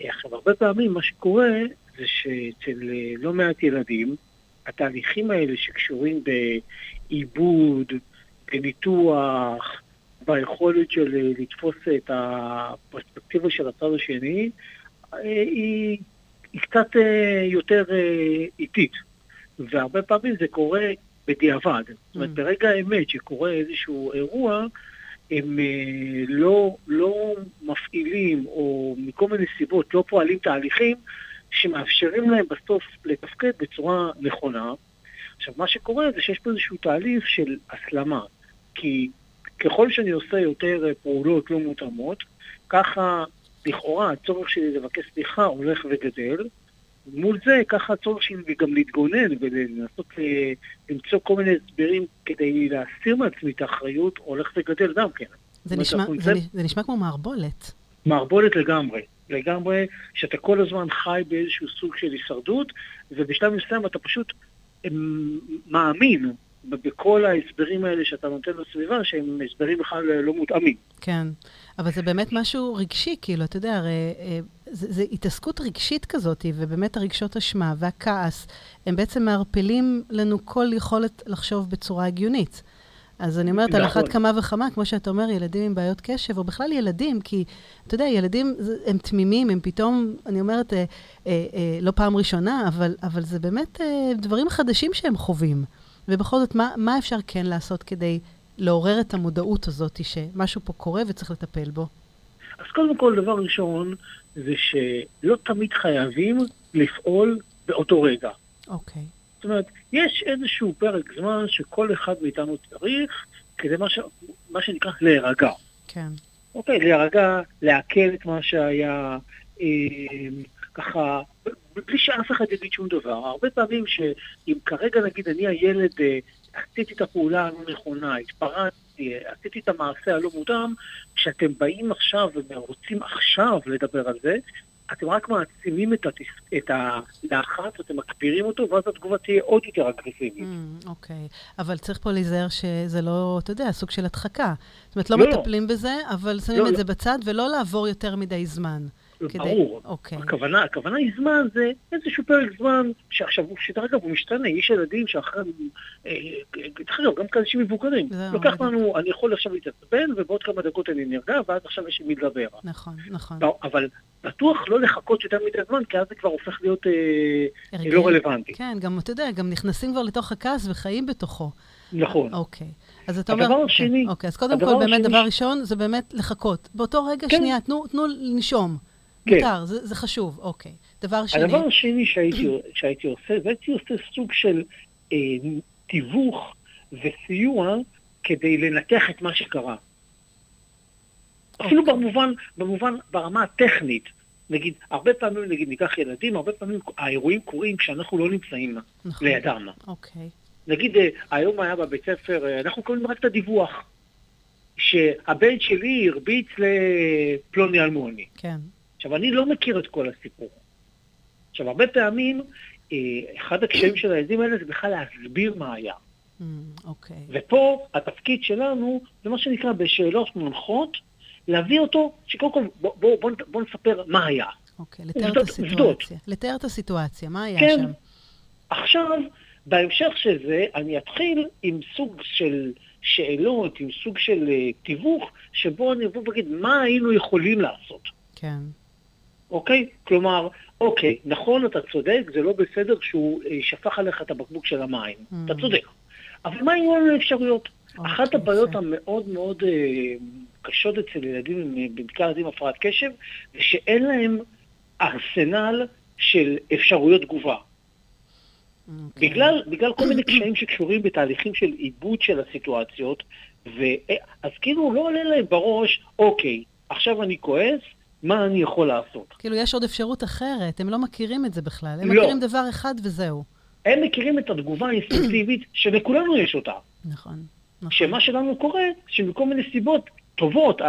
עכשיו, הרבה פעמים מה שקורה זה שאצל אה, לא מעט ילדים, התהליכים האלה שקשורים בעיבוד, בניתוח, ביכולת של אה, לתפוס את הפרספקטיבה של הצד השני, אה, היא, היא קצת אה, יותר איטית. והרבה פעמים זה קורה בדיעבד. זאת אומרת, mm. ברגע האמת שקורה איזשהו אירוע, הם לא, לא מפעילים, או מכל מיני סיבות לא פועלים תהליכים שמאפשרים להם בסוף לתפקד בצורה נכונה. עכשיו, מה שקורה זה שיש פה איזשהו תהליך של הסלמה, כי ככל שאני עושה יותר אה, פעולות לא מותאמות, ככה לכאורה הצורך שלי לבקש סליחה הולך וגדל. מול זה, ככה הצורך שלי גם להתגונן ולנסות אה, למצוא כל מיני הסברים כדי להסיר מעצמי את האחריות, הולך וגדל גם כן. זה נשמע, זה, זה נשמע כמו מערבולת. מערבולת לגמרי. לגמרי, שאתה כל הזמן חי באיזשהו סוג של הישרדות, ובשלב מסוים אתה פשוט אמ, מאמין בכל ההסברים האלה שאתה נותן לסביבה, שהם הסברים בכלל לא מותאמים. כן, אבל זה באמת משהו רגשי, כאילו, אתה יודע, הרי אה, זה, זה התעסקות רגשית כזאת, ובאמת הרגשות אשמה והכעס, הם בעצם מערפלים לנו כל יכולת לחשוב בצורה הגיונית. אז אני אומרת, על אחת נכון. כמה וכמה, כמו שאתה אומר, ילדים עם בעיות קשב, או בכלל ילדים, כי, אתה יודע, ילדים הם תמימים, הם פתאום, אני אומרת, אה, אה, אה, לא פעם ראשונה, אבל, אבל זה באמת אה, דברים חדשים שהם חווים. ובכל זאת, מה, מה אפשר כן לעשות כדי לעורר את המודעות הזאת שמשהו פה קורה וצריך לטפל בו? אז קודם כל, דבר ראשון, זה שלא תמיד חייבים לפעול באותו רגע. אוקיי. Okay. זאת אומרת, יש איזשהו פרק זמן שכל אחד מאיתנו צריך כדי מה, ש... מה שנקרא להירגע. כן. אוקיי, להירגע, לעכל את מה שהיה, אה, ככה, בלי שאף אחד יגיד שום דבר. הרבה פעמים שאם כרגע נגיד אני הילד, אה, עשיתי את הפעולה הלא נכונה, התפרצתי, עשיתי את המעשה הלא מותאם, כשאתם באים עכשיו ורוצים עכשיו לדבר על זה, אתם רק מעצימים את, התס... את הלחץ, אתם מקפירים אותו, ואז התגובה תהיה עוד יותר אגרסיבית. Mm, אוקיי, mm, okay. אבל צריך פה להיזהר שזה לא, אתה יודע, סוג של הדחקה. זאת אומרת, לא, לא. מטפלים. בזה, אבל שמים לא, את לא. זה בצד, ולא לעבור יותר מדי זמן. כדי... ברור. אוקיי. הכוונה, הכוונה היא זמן, זה איזשהו פרק זמן, שעכשיו, שדרך אגב, הוא משתנה. יש ילדים שאחרי, אה, דרך אגב, גם כאנשים מבוגרים. לוקח לנו, אני יכול עכשיו להתעצבן, ובעוד כמה דקות אני נרגע, ואז עכשיו יש לי מי לדבר. נכון, נכון. לא, אבל בטוח לא לחכות יותר מדי זמן, כי אז זה כבר הופך להיות אה, לא רלוונטי. כן, גם, אתה יודע, גם נכנסים כבר לתוך הכעס וחיים בתוכו. נכון. אוקיי. אז אתה אומר... הדבר השני... אוקיי, אז קודם כל, באמת. דבר ראשון, זה באמת לחכות. באותו רגע, כן. שנייה, תנו לנשום. כן. מותר, זה, זה חשוב, אוקיי. דבר שני... הדבר השני שהייתי, שהייתי עושה, זה הייתי עושה סוג של אה, תיווך וסיוע כדי לנתח את מה שקרה. אוקיי. אפילו במובן, במובן, ברמה הטכנית. נגיד, הרבה פעמים, נגיד, ניקח ילדים, הרבה פעמים האירועים קורים כשאנחנו לא נמצאים נכון. לידם. אוקיי. נגיד, אה, היום היה בבית ספר, אה, אנחנו קוראים רק את הדיווח, שהבן שלי הרביץ לפלוני אלמוני. כן. עכשיו, אני לא מכיר את כל הסיפור. עכשיו, הרבה פעמים, אה, אחד הקשיים של הילדים האלה זה בכלל להסביר מה היה. Mm, אוקיי. Mm, okay. ופה התפקיד שלנו, זה מה שנקרא בשאלות מונחות, להביא אותו, שקודם כל בוא, בוא, בוא, בוא נספר מה היה. אוקיי, לתאר את הסיטואציה. לתאר את הסיטואציה, מה היה כן. שם? עכשיו, בהמשך של זה, אני אתחיל עם סוג של שאלות, עם סוג של uh, תיווך, שבו אני אבוא ואגיד מה היינו יכולים לעשות. כן. אוקיי? כלומר, אוקיי, נכון, אתה צודק, זה לא בסדר שהוא אה, שפך עליך את הבקבוק של המים. Mm. אתה צודק. אבל מה היו לנו האפשרויות? אוקיי, אחת הבעיות המאוד מאוד uh, קשות אצל ילדים, בעיקר ילדים עם הפרעת קשב, זה שאין להם ארסנל של אפשרויות תגובה. Okay. אוקיי. בגלל, בגלל כל מיני קשיים שקשורים בתהליכים של עיבוד של הסיטואציות, ו... אז כאילו לא עולה להם בראש, אוקיי, עכשיו אני כועס, מה אני יכול לעשות. כאילו, יש עוד אפשרות אחרת, הם לא מכירים את זה בכלל. הם לא. מכירים דבר אחד וזהו. הם מכירים את התגובה האינסטינקטיבית שלכולנו יש אותה. נכון, נכון. שמה שלנו קורה, שמכל מיני סיבות טובות,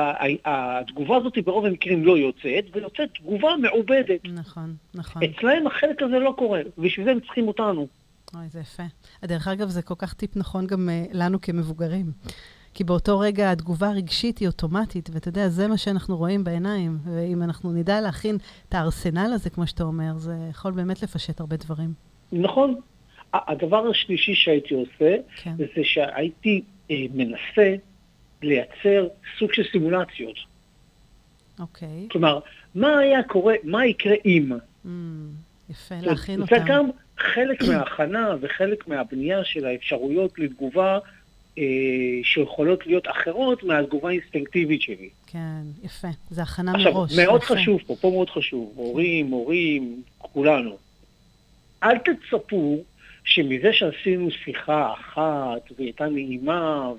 התגובה הזאת ברוב המקרים לא יוצאת, ויוצאת תגובה מעובדת. נכון, נכון. אצלהם החלק הזה לא קורה, ובשביל זה הם צריכים אותנו. אוי, זה יפה. דרך אגב, זה כל כך טיפ נכון גם uh, לנו כמבוגרים. כי באותו רגע התגובה הרגשית היא אוטומטית, ואתה יודע, זה מה שאנחנו רואים בעיניים. ואם אנחנו נדע להכין את הארסנל הזה, כמו שאתה אומר, זה יכול באמת לפשט הרבה דברים. נכון. הדבר השלישי שהייתי עושה, כן. זה שהייתי אה, מנסה לייצר סוג של סימולציות. אוקיי. כלומר, מה היה קורה, מה יקרה אם? Mm, יפה, להכין אותם. זה גם חלק מההכנה וחלק מהבנייה של האפשרויות לתגובה שיכולות להיות אחרות מהתגובה האינסטינקטיבית שלי. כן, יפה. זה הכנה עכשיו, מראש. עכשיו, מאוד יפה. חשוב פה, פה מאוד חשוב, הורים, מורים, כולנו. אל תצפו שמזה שעשינו שיחה אחת, והיא הייתה נעימה,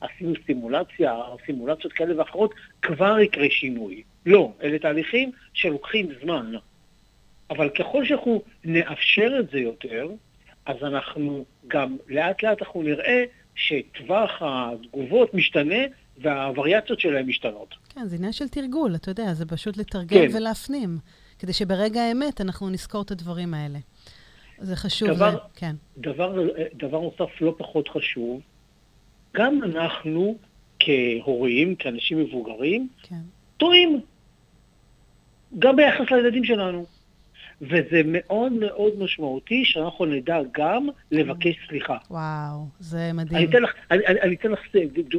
ועשינו סימולציה, סימולציות כאלה ואחרות, כבר יקרה שינוי. לא, אלה תהליכים שלוקחים זמן. אבל ככל שאנחנו נאפשר את זה יותר, אז אנחנו גם לאט לאט אנחנו נראה שטווח התגובות משתנה והווריאציות שלהם משתנות. כן, זה עניין של תרגול, אתה יודע, זה פשוט לתרגל כן. ולהפנים, כדי שברגע האמת אנחנו נזכור את הדברים האלה. זה חשוב. דבר- ל- כן, דבר, דבר נוסף לא פחות חשוב, גם אנחנו כהורים, כאנשים מבוגרים, כן. טועים. גם ביחס לילדים שלנו. וזה מאוד מאוד משמעותי שאנחנו נדע גם לבקש סליחה. וואו, זה אני מדהים. אתן לך, אני, אני, אני אתן לך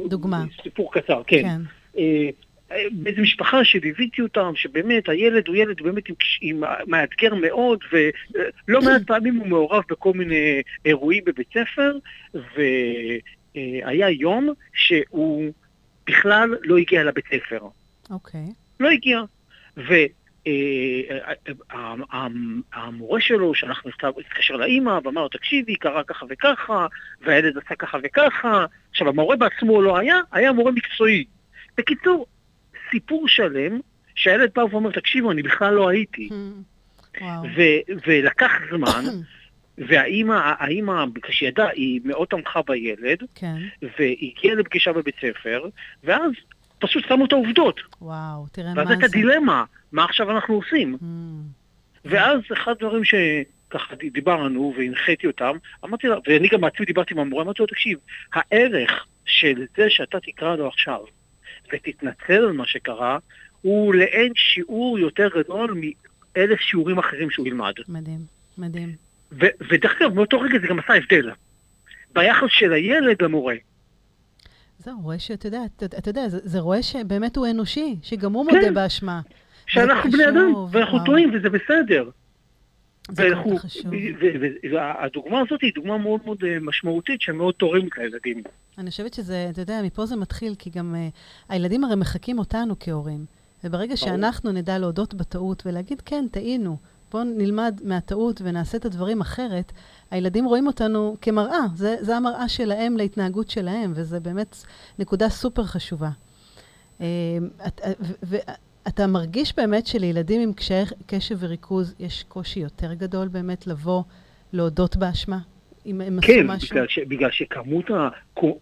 דוגמה. סיפור קצר, כן. כן. אה, אה, באיזו משפחה שליוויתי אותם, שבאמת הילד הוא ילד באמת עם, עם מאתגר מאוד, ולא מעט פעמים הוא מעורב בכל מיני אירועים בבית ספר, והיה יום שהוא בכלל לא הגיע לבית ספר. אוקיי. לא הגיע. והמורה שלו, שאנחנו התקשר לאימא ואמר לו, תקשיבי, קרה ככה וככה, והילד עשה ככה וככה. עכשיו, המורה בעצמו לא היה, היה מורה מקצועי. בקיצור, סיפור שלם, שהילד בא ואומר, תקשיבו, אני בכלל לא הייתי. ו- ולקח זמן, והאימא, האימא, כשהיא ידעה, היא מאוד תמכה בילד, כן, והגיעה לפגישה בבית ספר, ואז פשוט שמו את העובדות. וואו, תראה ואז מה הייתה זה. דילמה, מה עכשיו אנחנו עושים? Mm, ואז אחד הדברים שככה דיברנו והנחיתי אותם, אמרתי לה, ואני גם בעצמי דיברתי עם המורה, אמרתי לו, תקשיב, הערך של זה שאתה תקרא לו עכשיו ותתנצל על מה שקרה, הוא לאין שיעור יותר גדול מאלף שיעורים אחרים שהוא ילמד. מדהים, מדהים. ו- ודרך אגב, מאותו רגע זה גם עשה הבדל. ביחס של הילד למורה. זהו, רואה שאתה יודע, אתה, יודע, זה, זה רואה שבאמת הוא אנושי, שגם הוא כן. מודה באשמה. שאנחנו זה בני אדם, ואנחנו. טועים, וזה בסדר. זה ואנחנו. והדוגמה הזאת היא דוגמה מאוד מאוד אה, משמעותית שמאוד תורמת לילדים. אני חושבת שזה, אתה יודע, מפה זה מתחיל, כי גם uh, הילדים הרי מחקים אותנו כהורים. וברגע שאנחנו נדע להודות בטעות ולהגיד, כן, טעינו, בואו נלמד מהטעות ונעשה את הדברים אחרת, הילדים רואים אותנו כמראה. זה, זה המראה שלהם להתנהגות שלהם, וזה באמת נקודה סופר חשובה. אה, ו- ואתה מרגיש באמת שלילדים עם קשיי קשב וריכוז יש קושי יותר גדול באמת לבוא, להודות באשמה? אם הם עשו כן, משהו? בגלל, ש, בגלל שכמות ה,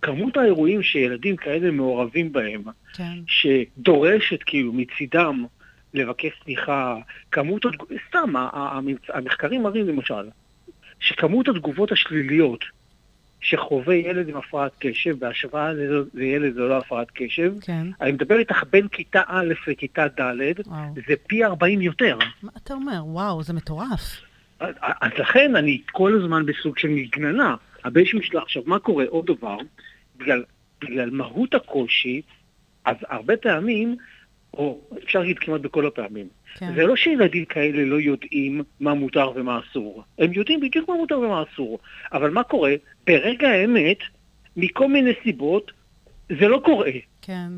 כמות האירועים שילדים כאלה מעורבים בהם, כן, שדורשת כאילו מצידם לבקש סליחה, כמות, סתם, המחקרים מראים למשל, שכמות התגובות השליליות שחווה ילד עם הפרעת קשב בהשוואה לילד ללא הפרעת קשב, כן. אני מדבר איתך בין כיתה א' לכיתה ד', וואו. זה פי 40 יותר. מה אתה אומר? וואו, זה מטורף. אז אז לכן אני כל הזמן בסוג של מגננה. הבן שלי שלך, עכשיו, מה קורה? עוד דבר, בגלל, בגלל מהות הקושי, אז הרבה פעמים, או אפשר להגיד כמעט בכל הפעמים, כן. זה לא שילדים כאלה לא יודעים מה מותר ומה אסור. הם יודעים בדיוק מה מותר ומה אסור. אבל מה קורה? ברגע האמת, מכל מיני סיבות, זה לא קורה. כן.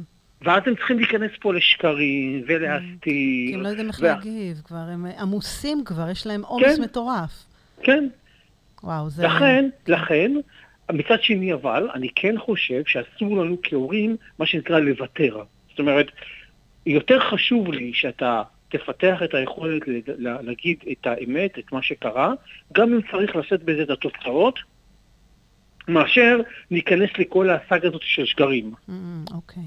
ואז הם צריכים להיכנס פה לשקרים ולהסתיר. כי הם לא יודעים איך וה- להגיב כבר, הם עמוסים כבר, יש להם עומס כן. מטורף. כן, וואו, זה... לכן, לכן, מצד שני אבל, אני כן חושב שאסור לנו כהורים, מה שנקרא, לוותר. זאת אומרת, יותר חשוב לי שאתה תפתח את היכולת להגיד את האמת, את מה שקרה, גם אם צריך לשאת בזה את התוצאות, מאשר ניכנס לכל הסאגה הזאת של שקרים. Mm, אוקיי.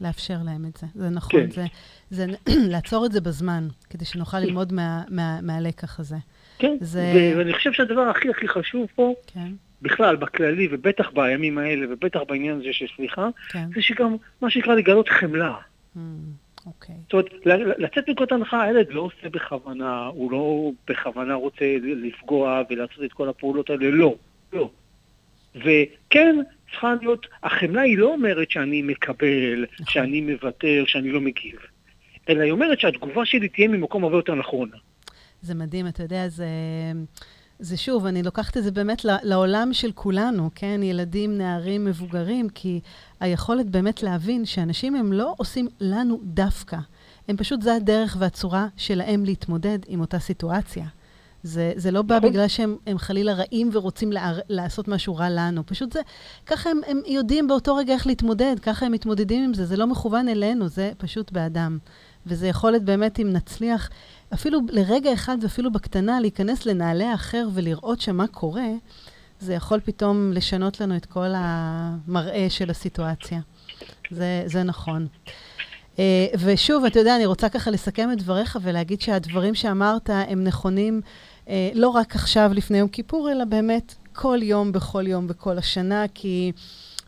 לאפשר להם את זה. זה נכון, כן. זה, זה לעצור את זה בזמן, כדי שנוכל ללמוד מה, מה, מהלקח הזה. כן, זה- ואני חושב שהדבר הכי הכי חשוב פה, כן, בכלל, בכללי, ובטח בימים האלה, ובטח בעניין הזה של סליחה, כן. זה שגם, מה שנקרא, לגלות חמלה. אוקיי. זאת אומרת, לצאת מנקודת הנחה, הילד לא עושה בכוונה, הוא לא בכוונה רוצה לפגוע ולעשות את כל הפעולות האלה, לא, לא. וכן, צריכה להיות, החמלה היא לא אומרת שאני מקבל, נכון. שאני מוותר, שאני לא מגיב, אלא היא אומרת שהתגובה שלי תהיה ממקום הרבה יותר נכון. זה מדהים, אתה יודע, זה... זה שוב, אני לוקחת את זה באמת לעולם של כולנו, כן? ילדים, נערים, מבוגרים, כי היכולת באמת להבין שאנשים הם לא עושים לנו דווקא. הם פשוט, זה הדרך והצורה שלהם להתמודד עם אותה סיטואציה. זה, זה לא בא נכון. בגלל שהם חלילה רעים ורוצים לה, לעשות משהו רע לנו. פשוט זה, ככה הם, הם יודעים באותו רגע איך להתמודד, ככה הם מתמודדים עם זה. זה לא מכוון אלינו, זה פשוט באדם. וזה יכולת באמת, אם נצליח, אפילו לרגע אחד ואפילו בקטנה, להיכנס לנעלי האחר ולראות שמה קורה, זה יכול פתאום לשנות לנו את כל המראה של הסיטואציה. זה, זה נכון. Uh, ושוב, אתה יודע, אני רוצה ככה לסכם את דבריך ולהגיד שהדברים שאמרת הם נכונים uh, לא רק עכשיו לפני יום כיפור, אלא באמת כל יום, בכל יום, בכל השנה, כי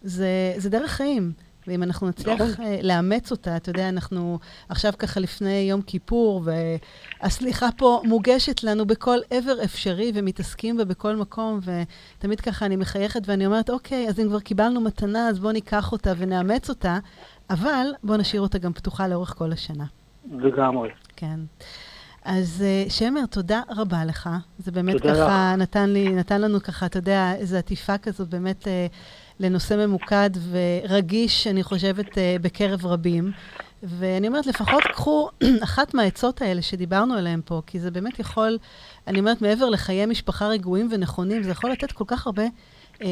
זה, זה דרך חיים. ואם אנחנו נצליח נכון. אה, לאמץ אותה, אתה יודע, אנחנו עכשיו ככה לפני יום כיפור, והסליחה פה מוגשת לנו בכל עבר אפשרי, ומתעסקים בה בכל מקום, ותמיד ככה אני מחייכת ואני אומרת, אוקיי, אז אם כבר קיבלנו מתנה, אז בואו ניקח אותה ונאמץ אותה, אבל בואו נשאיר אותה גם פתוחה לאורך כל השנה. לגמרי. כן. אז uh, שמר, תודה רבה לך. זה באמת ככה לך. נתן, לי, נתן לנו ככה, אתה יודע, איזו עטיפה כזאת באמת uh, לנושא ממוקד ורגיש, אני חושבת, אה, בקרב רבים. ואני אומרת, לפחות קחו אחת מהעצות האלה שדיברנו עליהן פה, כי זה באמת יכול, אני אומרת, מעבר לחיי משפחה רגועים ונכונים, זה יכול לתת כל כך הרבה אה,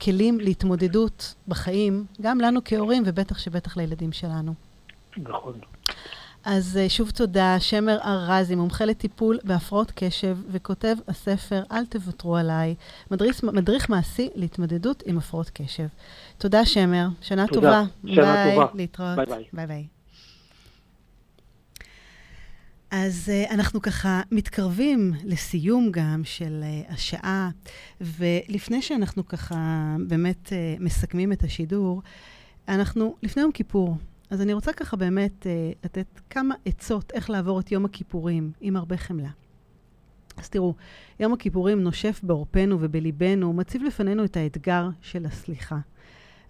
כלים להתמודדות בחיים, גם לנו כהורים, ובטח שבטח לילדים שלנו. נכון. אז אה, שוב תודה, שמר ארזי, מומחה לטיפול בהפרעות קשב, וכותב הספר "אל תוותרו עליי", מדריך, מדריך מעשי להתמודדות עם הפרעות קשב. תודה, שמר. שנה תודה. טובה. שנה ביי, טובה. להתראות. ביי ביי. ביי ביי. אז אה, אנחנו ככה מתקרבים לסיום גם של אה, השעה, ולפני שאנחנו ככה באמת אה, מסכמים את השידור, אנחנו לפני יום כיפור. אז אני רוצה ככה באמת אה, לתת כמה עצות איך לעבור את יום הכיפורים עם הרבה חמלה. אז תראו, יום הכיפורים נושף בעורפנו ובליבנו, מציב לפנינו את האתגר של הסליחה.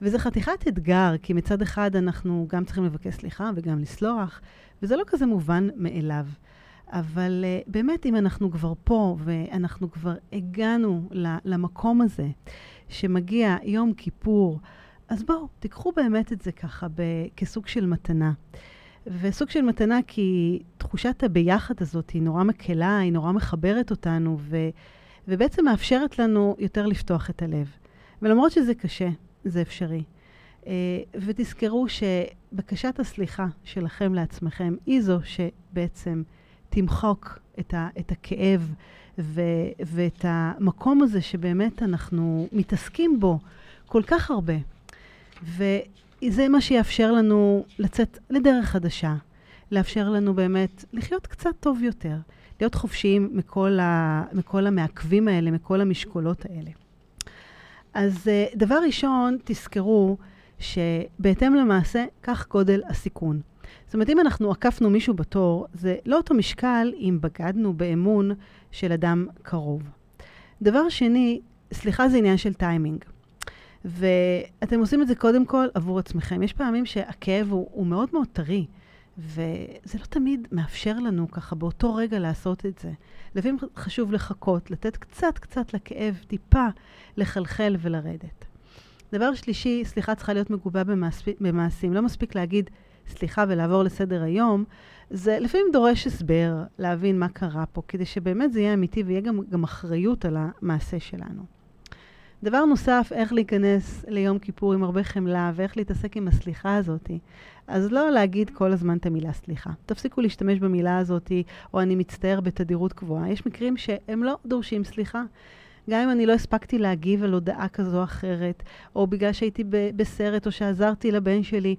וזה חתיכת אתגר, כי מצד אחד אנחנו גם צריכים לבקש סליחה וגם לסלוח, וזה לא כזה מובן מאליו. אבל uh, באמת, אם אנחנו כבר פה ואנחנו כבר הגענו למקום הזה, שמגיע יום כיפור, אז בואו, תיקחו באמת את זה ככה ב- כסוג של מתנה. וסוג של מתנה כי תחושת הביחד הזאת היא נורא מקלה, היא נורא מחברת אותנו, ו- ובעצם מאפשרת לנו יותר לפתוח את הלב. ולמרות שזה קשה, זה אפשרי. Uh, ותזכרו שבקשת הסליחה שלכם לעצמכם היא זו שבעצם תמחוק את, ה- את הכאב ו- ואת המקום הזה שבאמת אנחנו מתעסקים בו כל כך הרבה. וזה מה שיאפשר לנו לצאת לדרך חדשה, לאפשר לנו באמת לחיות קצת טוב יותר, להיות חופשיים מכל, ה, מכל המעכבים האלה, מכל המשקולות האלה. אז אה, דבר ראשון, תזכרו שבהתאם למעשה, כך גודל הסיכון. זאת אומרת, אם אנחנו עקפנו מישהו בתור, זה לא אותו משקל אם בגדנו באמון של אדם קרוב. דבר שני, סליחה זה עניין של טיימינג. ואתם עושים את זה קודם כל עבור עצמכם. יש פעמים שהכאב הוא, הוא מאוד מאוד טרי, וזה לא תמיד מאפשר לנו ככה באותו רגע לעשות את זה. לפעמים חשוב לחכות, לתת קצת קצת לכאב, טיפה לחלחל ולרדת. דבר שלישי, סליחה צריכה להיות מגובה במעש, במעשים. לא מספיק להגיד סליחה ולעבור לסדר היום, זה לפעמים דורש הסבר, להבין מה קרה פה, כדי שבאמת זה יהיה אמיתי ויהיה גם, גם אחריות על המעשה שלנו. דבר נוסף, איך להיכנס ליום כיפור עם הרבה חמלה ואיך להתעסק עם הסליחה הזאת. אז לא להגיד כל הזמן את המילה סליחה. תפסיקו להשתמש במילה הזאת, או אני מצטער בתדירות קבועה. יש מקרים שהם לא דורשים סליחה. גם אם אני לא הספקתי להגיב על הודעה כזו או אחרת, או בגלל שהייתי בסרט, או שעזרתי לבן שלי,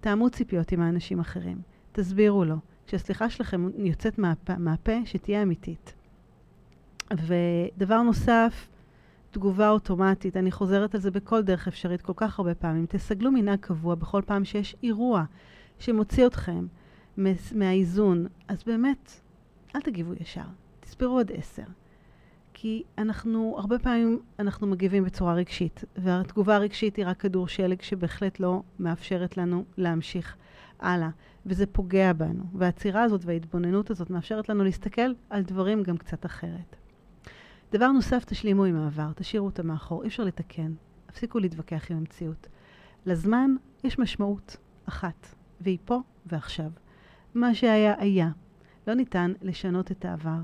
תאמו ציפיות עם האנשים אחרים. תסבירו לו. כשהסליחה שלכם יוצאת מהפה, מהפה שתהיה אמיתית. ודבר נוסף, תגובה אוטומטית, אני חוזרת על זה בכל דרך אפשרית כל כך הרבה פעמים. תסגלו מנהג קבוע בכל פעם שיש אירוע שמוציא אתכם מהאיזון, אז באמת, אל תגיבו ישר, תספרו עד עשר. כי אנחנו, הרבה פעמים אנחנו מגיבים בצורה רגשית, והתגובה הרגשית היא רק כדור שלג שבהחלט לא מאפשרת לנו להמשיך הלאה, וזה פוגע בנו. והעצירה הזאת וההתבוננות הזאת מאפשרת לנו להסתכל על דברים גם קצת אחרת. דבר נוסף, תשלימו עם העבר, תשאירו אותה מאחור, אי אפשר לתקן. הפסיקו להתווכח עם המציאות. לזמן יש משמעות אחת, והיא פה ועכשיו. מה שהיה, היה. לא ניתן לשנות את העבר.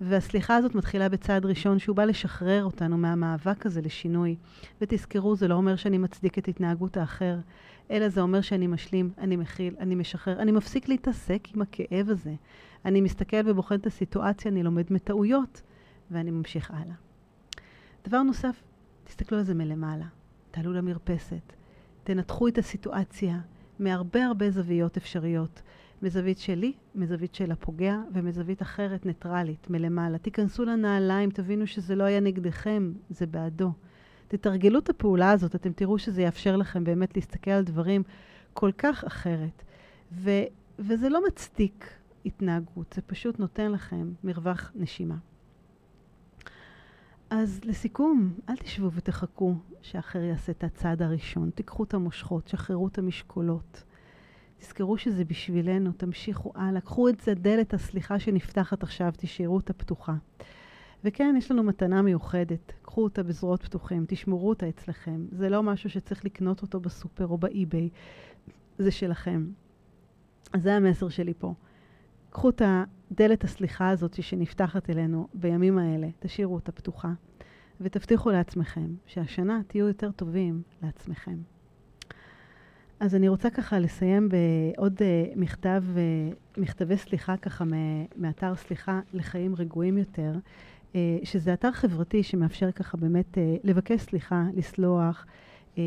והסליחה הזאת מתחילה בצעד ראשון שהוא בא לשחרר אותנו מהמאבק הזה לשינוי. ותזכרו, זה לא אומר שאני מצדיק את התנהגות האחר, אלא זה אומר שאני משלים, אני מכיל, אני משחרר, אני מפסיק להתעסק עם הכאב הזה. אני מסתכל ובוחן את הסיטואציה, אני לומד מטעויות, ואני ממשיך הלאה. דבר נוסף, תסתכלו על זה מלמעלה. תעלו למרפסת, תנתחו את הסיטואציה מהרבה הרבה זוויות אפשריות. מזווית שלי, מזווית של הפוגע, ומזווית אחרת, ניטרלית, מלמעלה. תיכנסו לנעליים, תבינו שזה לא היה נגדכם, זה בעדו. תתרגלו את הפעולה הזאת, אתם תראו שזה יאפשר לכם באמת להסתכל על דברים כל כך אחרת. ו, וזה לא מצדיק התנהגות, זה פשוט נותן לכם מרווח נשימה. אז לסיכום, אל תשבו ותחכו שאחר יעשה את הצעד הראשון. תיקחו את המושכות, שחררו את המשקולות. תזכרו שזה בשבילנו, תמשיכו הלאה. קחו את זה דלת הסליחה שנפתחת עכשיו, תשאירו אותה פתוחה. וכן, יש לנו מתנה מיוחדת. קחו אותה בזרועות פתוחים, תשמרו אותה אצלכם. זה לא משהו שצריך לקנות אותו בסופר או באי-ביי, זה שלכם. אז זה המסר שלי פה. קחו את הדלת הסליחה הזאת שנפתחת אלינו בימים האלה, תשאירו אותה פתוחה, ותבטיחו לעצמכם שהשנה תהיו יותר טובים לעצמכם. אז אני רוצה ככה לסיים בעוד uh, מכתב, uh, מכתבי סליחה ככה מאתר סליחה לחיים רגועים יותר, uh, שזה אתר חברתי שמאפשר ככה באמת uh, לבקש סליחה, לסלוח, uh,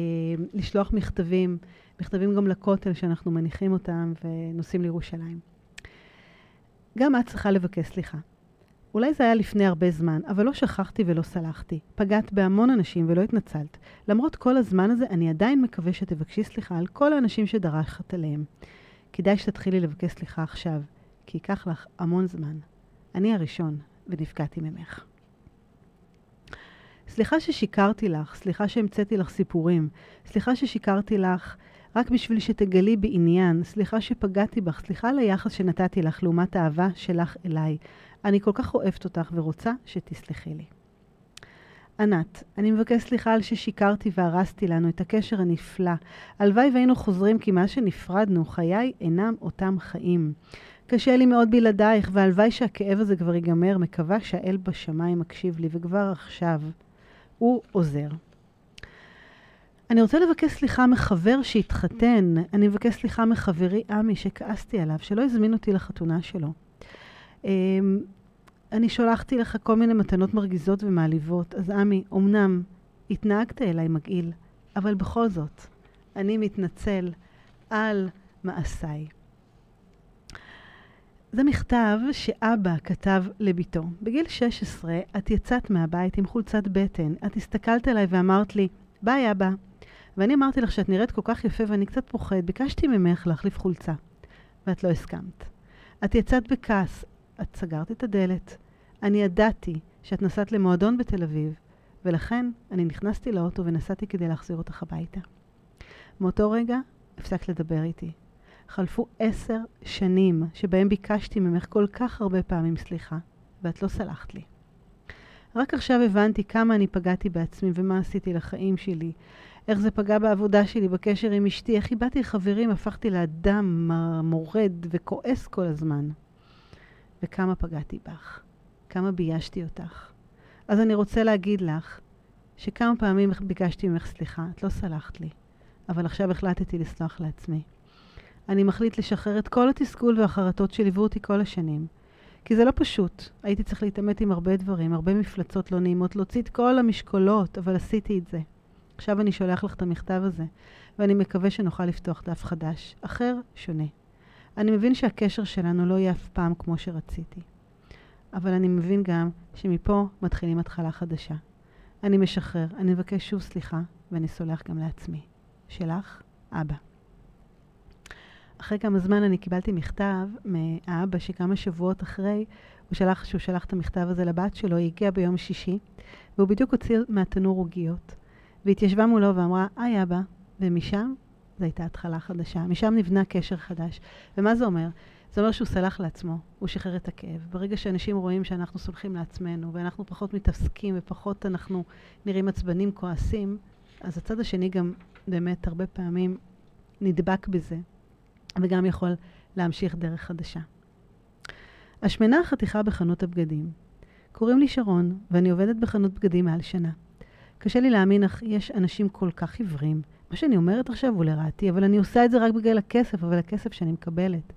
לשלוח מכתבים, מכתבים גם לכותל שאנחנו מניחים אותם ונוסעים לירושלים. גם את צריכה לבקש סליחה. אולי זה היה לפני הרבה זמן, אבל לא שכחתי ולא סלחתי. פגעת בהמון אנשים ולא התנצלת. למרות כל הזמן הזה, אני עדיין מקווה שתבקשי סליחה על כל האנשים שדרכת עליהם. כדאי שתתחילי לבקש סליחה עכשיו, כי ייקח לך המון זמן. אני הראשון, ונפגעתי ממך. סליחה ששיקרתי לך, סליחה שהמצאתי לך סיפורים, סליחה ששיקרתי לך רק בשביל שתגלי בעניין, סליחה שפגעתי בך, סליחה על היחס שנתתי לך לעומת האהבה שלך אליי. אני כל כך אוהבת אותך ורוצה שתסלחי לי. ענת, אני מבקש סליחה על ששיקרתי והרסתי לנו את הקשר הנפלא. הלוואי והיינו חוזרים כי מאז שנפרדנו, חיי אינם אותם חיים. קשה לי מאוד בלעדייך, והלוואי שהכאב הזה כבר ייגמר. מקווה שהאל בשמיים מקשיב לי, וכבר עכשיו הוא עוזר. אני רוצה לבקש סליחה מחבר שהתחתן. אני מבקש סליחה מחברי עמי שכעסתי עליו, שלא הזמין אותי לחתונה שלו. אמ, אני שולחתי לך כל מיני מתנות מרגיזות ומעליבות, אז עמי, אמנם התנהגת אליי מגעיל, אבל בכל זאת, אני מתנצל על מעשיי. זה מכתב שאבא כתב לביתו. בגיל 16 את יצאת מהבית עם חולצת בטן. את הסתכלת עליי ואמרת לי, ביי אבא. ואני אמרתי לך שאת נראית כל כך יפה ואני קצת פוחד. ביקשתי ממך להחליף חולצה, ואת לא הסכמת. את יצאת בכעס, את סגרת את הדלת. אני ידעתי שאת נסעת למועדון בתל אביב, ולכן אני נכנסתי לאוטו ונסעתי כדי להחזיר אותך הביתה. מאותו רגע הפסקת לדבר איתי. חלפו עשר שנים שבהם ביקשתי ממך כל כך הרבה פעמים סליחה, ואת לא סלחת לי. רק עכשיו הבנתי כמה אני פגעתי בעצמי ומה עשיתי לחיים שלי, איך זה פגע בעבודה שלי, בקשר עם אשתי, איך איבדתי לחברים, הפכתי לאדם מורד וכועס כל הזמן. וכמה פגעתי בך, כמה ביישתי אותך. אז אני רוצה להגיד לך שכמה פעמים ביקשתי ממך סליחה, את לא סלחת לי, אבל עכשיו החלטתי לסלוח לעצמי. אני מחליט לשחרר את כל התסכול והחרטות שליוו אותי כל השנים. כי זה לא פשוט. הייתי צריך להתעמת עם הרבה דברים, הרבה מפלצות לא נעימות, להוציא את כל המשקולות, אבל עשיתי את זה. עכשיו אני שולח לך את המכתב הזה, ואני מקווה שנוכל לפתוח דף חדש, אחר, שונה. אני מבין שהקשר שלנו לא יהיה אף פעם כמו שרציתי. אבל אני מבין גם שמפה מתחילים התחלה חדשה. אני משחרר, אני מבקש שוב סליחה, ואני סולח גם לעצמי. שלך, אבא. אחרי כמה זמן אני קיבלתי מכתב מהאבא שכמה שבועות אחרי, הוא שלח, שהוא שלח את המכתב הזה לבת שלו, היא הגיעה ביום שישי, והוא בדיוק הוציא מהתנור עוגיות. והתיישבה מולו ואמרה, היי אבא, ומשם זו הייתה התחלה חדשה. משם נבנה קשר חדש. ומה זה אומר? זה אומר שהוא סלח לעצמו, הוא שחרר את הכאב. ברגע שאנשים רואים שאנחנו סולחים לעצמנו, ואנחנו פחות מתעסקים ופחות אנחנו נראים עצבנים, כועסים, אז הצד השני גם באמת הרבה פעמים נדבק בזה, וגם יכול להמשיך דרך חדשה. השמנה החתיכה בחנות הבגדים. קוראים לי שרון, ואני עובדת בחנות בגדים מעל שנה. קשה לי להאמין, אך יש אנשים כל כך עיוורים. מה שאני אומרת עכשיו הוא לרעתי, אבל אני עושה את זה רק בגלל הכסף, אבל הכסף שאני מקבלת.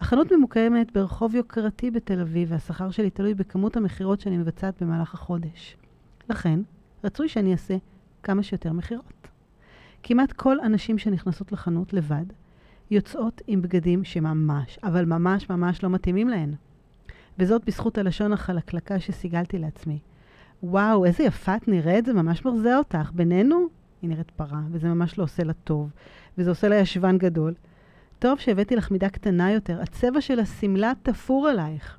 החנות ממוקמת ברחוב יוקרתי בתל אביב, והשכר שלי תלוי בכמות המכירות שאני מבצעת במהלך החודש. לכן, רצוי שאני אעשה כמה שיותר מכירות. כמעט כל הנשים שנכנסות לחנות לבד, יוצאות עם בגדים שממש, אבל ממש ממש לא מתאימים להן. וזאת בזכות הלשון החלקלקה שסיגלתי לעצמי. וואו, איזה יפה את נראית, זה ממש מרזה אותך. בינינו, היא נראית פרה, וזה ממש לא עושה לה טוב, וזה עושה לה ישבן גדול. טוב שהבאתי לך מידה קטנה יותר, הצבע של השמלה תפור עלייך.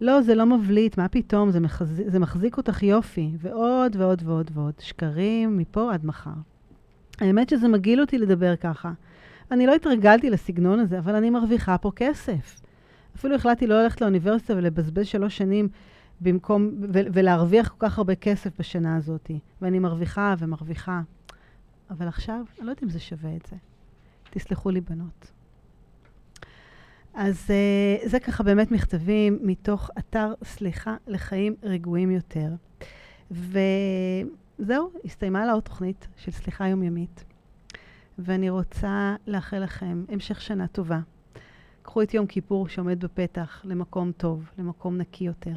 לא, זה לא מבליט, מה פתאום, זה, מחז... זה מחזיק אותך יופי. ועוד ועוד ועוד ועוד. שקרים מפה עד מחר. האמת שזה מגעיל אותי לדבר ככה. אני לא התרגלתי לסגנון הזה, אבל אני מרוויחה פה כסף. אפילו החלטתי לא ללכת לאוניברסיטה ולבזבז שלוש שנים במקום, ו- ולהרוויח כל כך הרבה כסף בשנה הזאת. ואני מרוויחה ומרוויחה. אבל עכשיו, אני לא יודעת אם זה שווה את זה. תסלחו לי, בנות. אז uh, זה ככה באמת מכתבים מתוך אתר סליחה לחיים רגועים יותר. וזהו, הסתיימה לה עוד תוכנית של סליחה יומיומית. ואני רוצה לאחל לכם המשך שנה טובה. קחו את יום כיפור שעומד בפתח למקום טוב, למקום נקי יותר.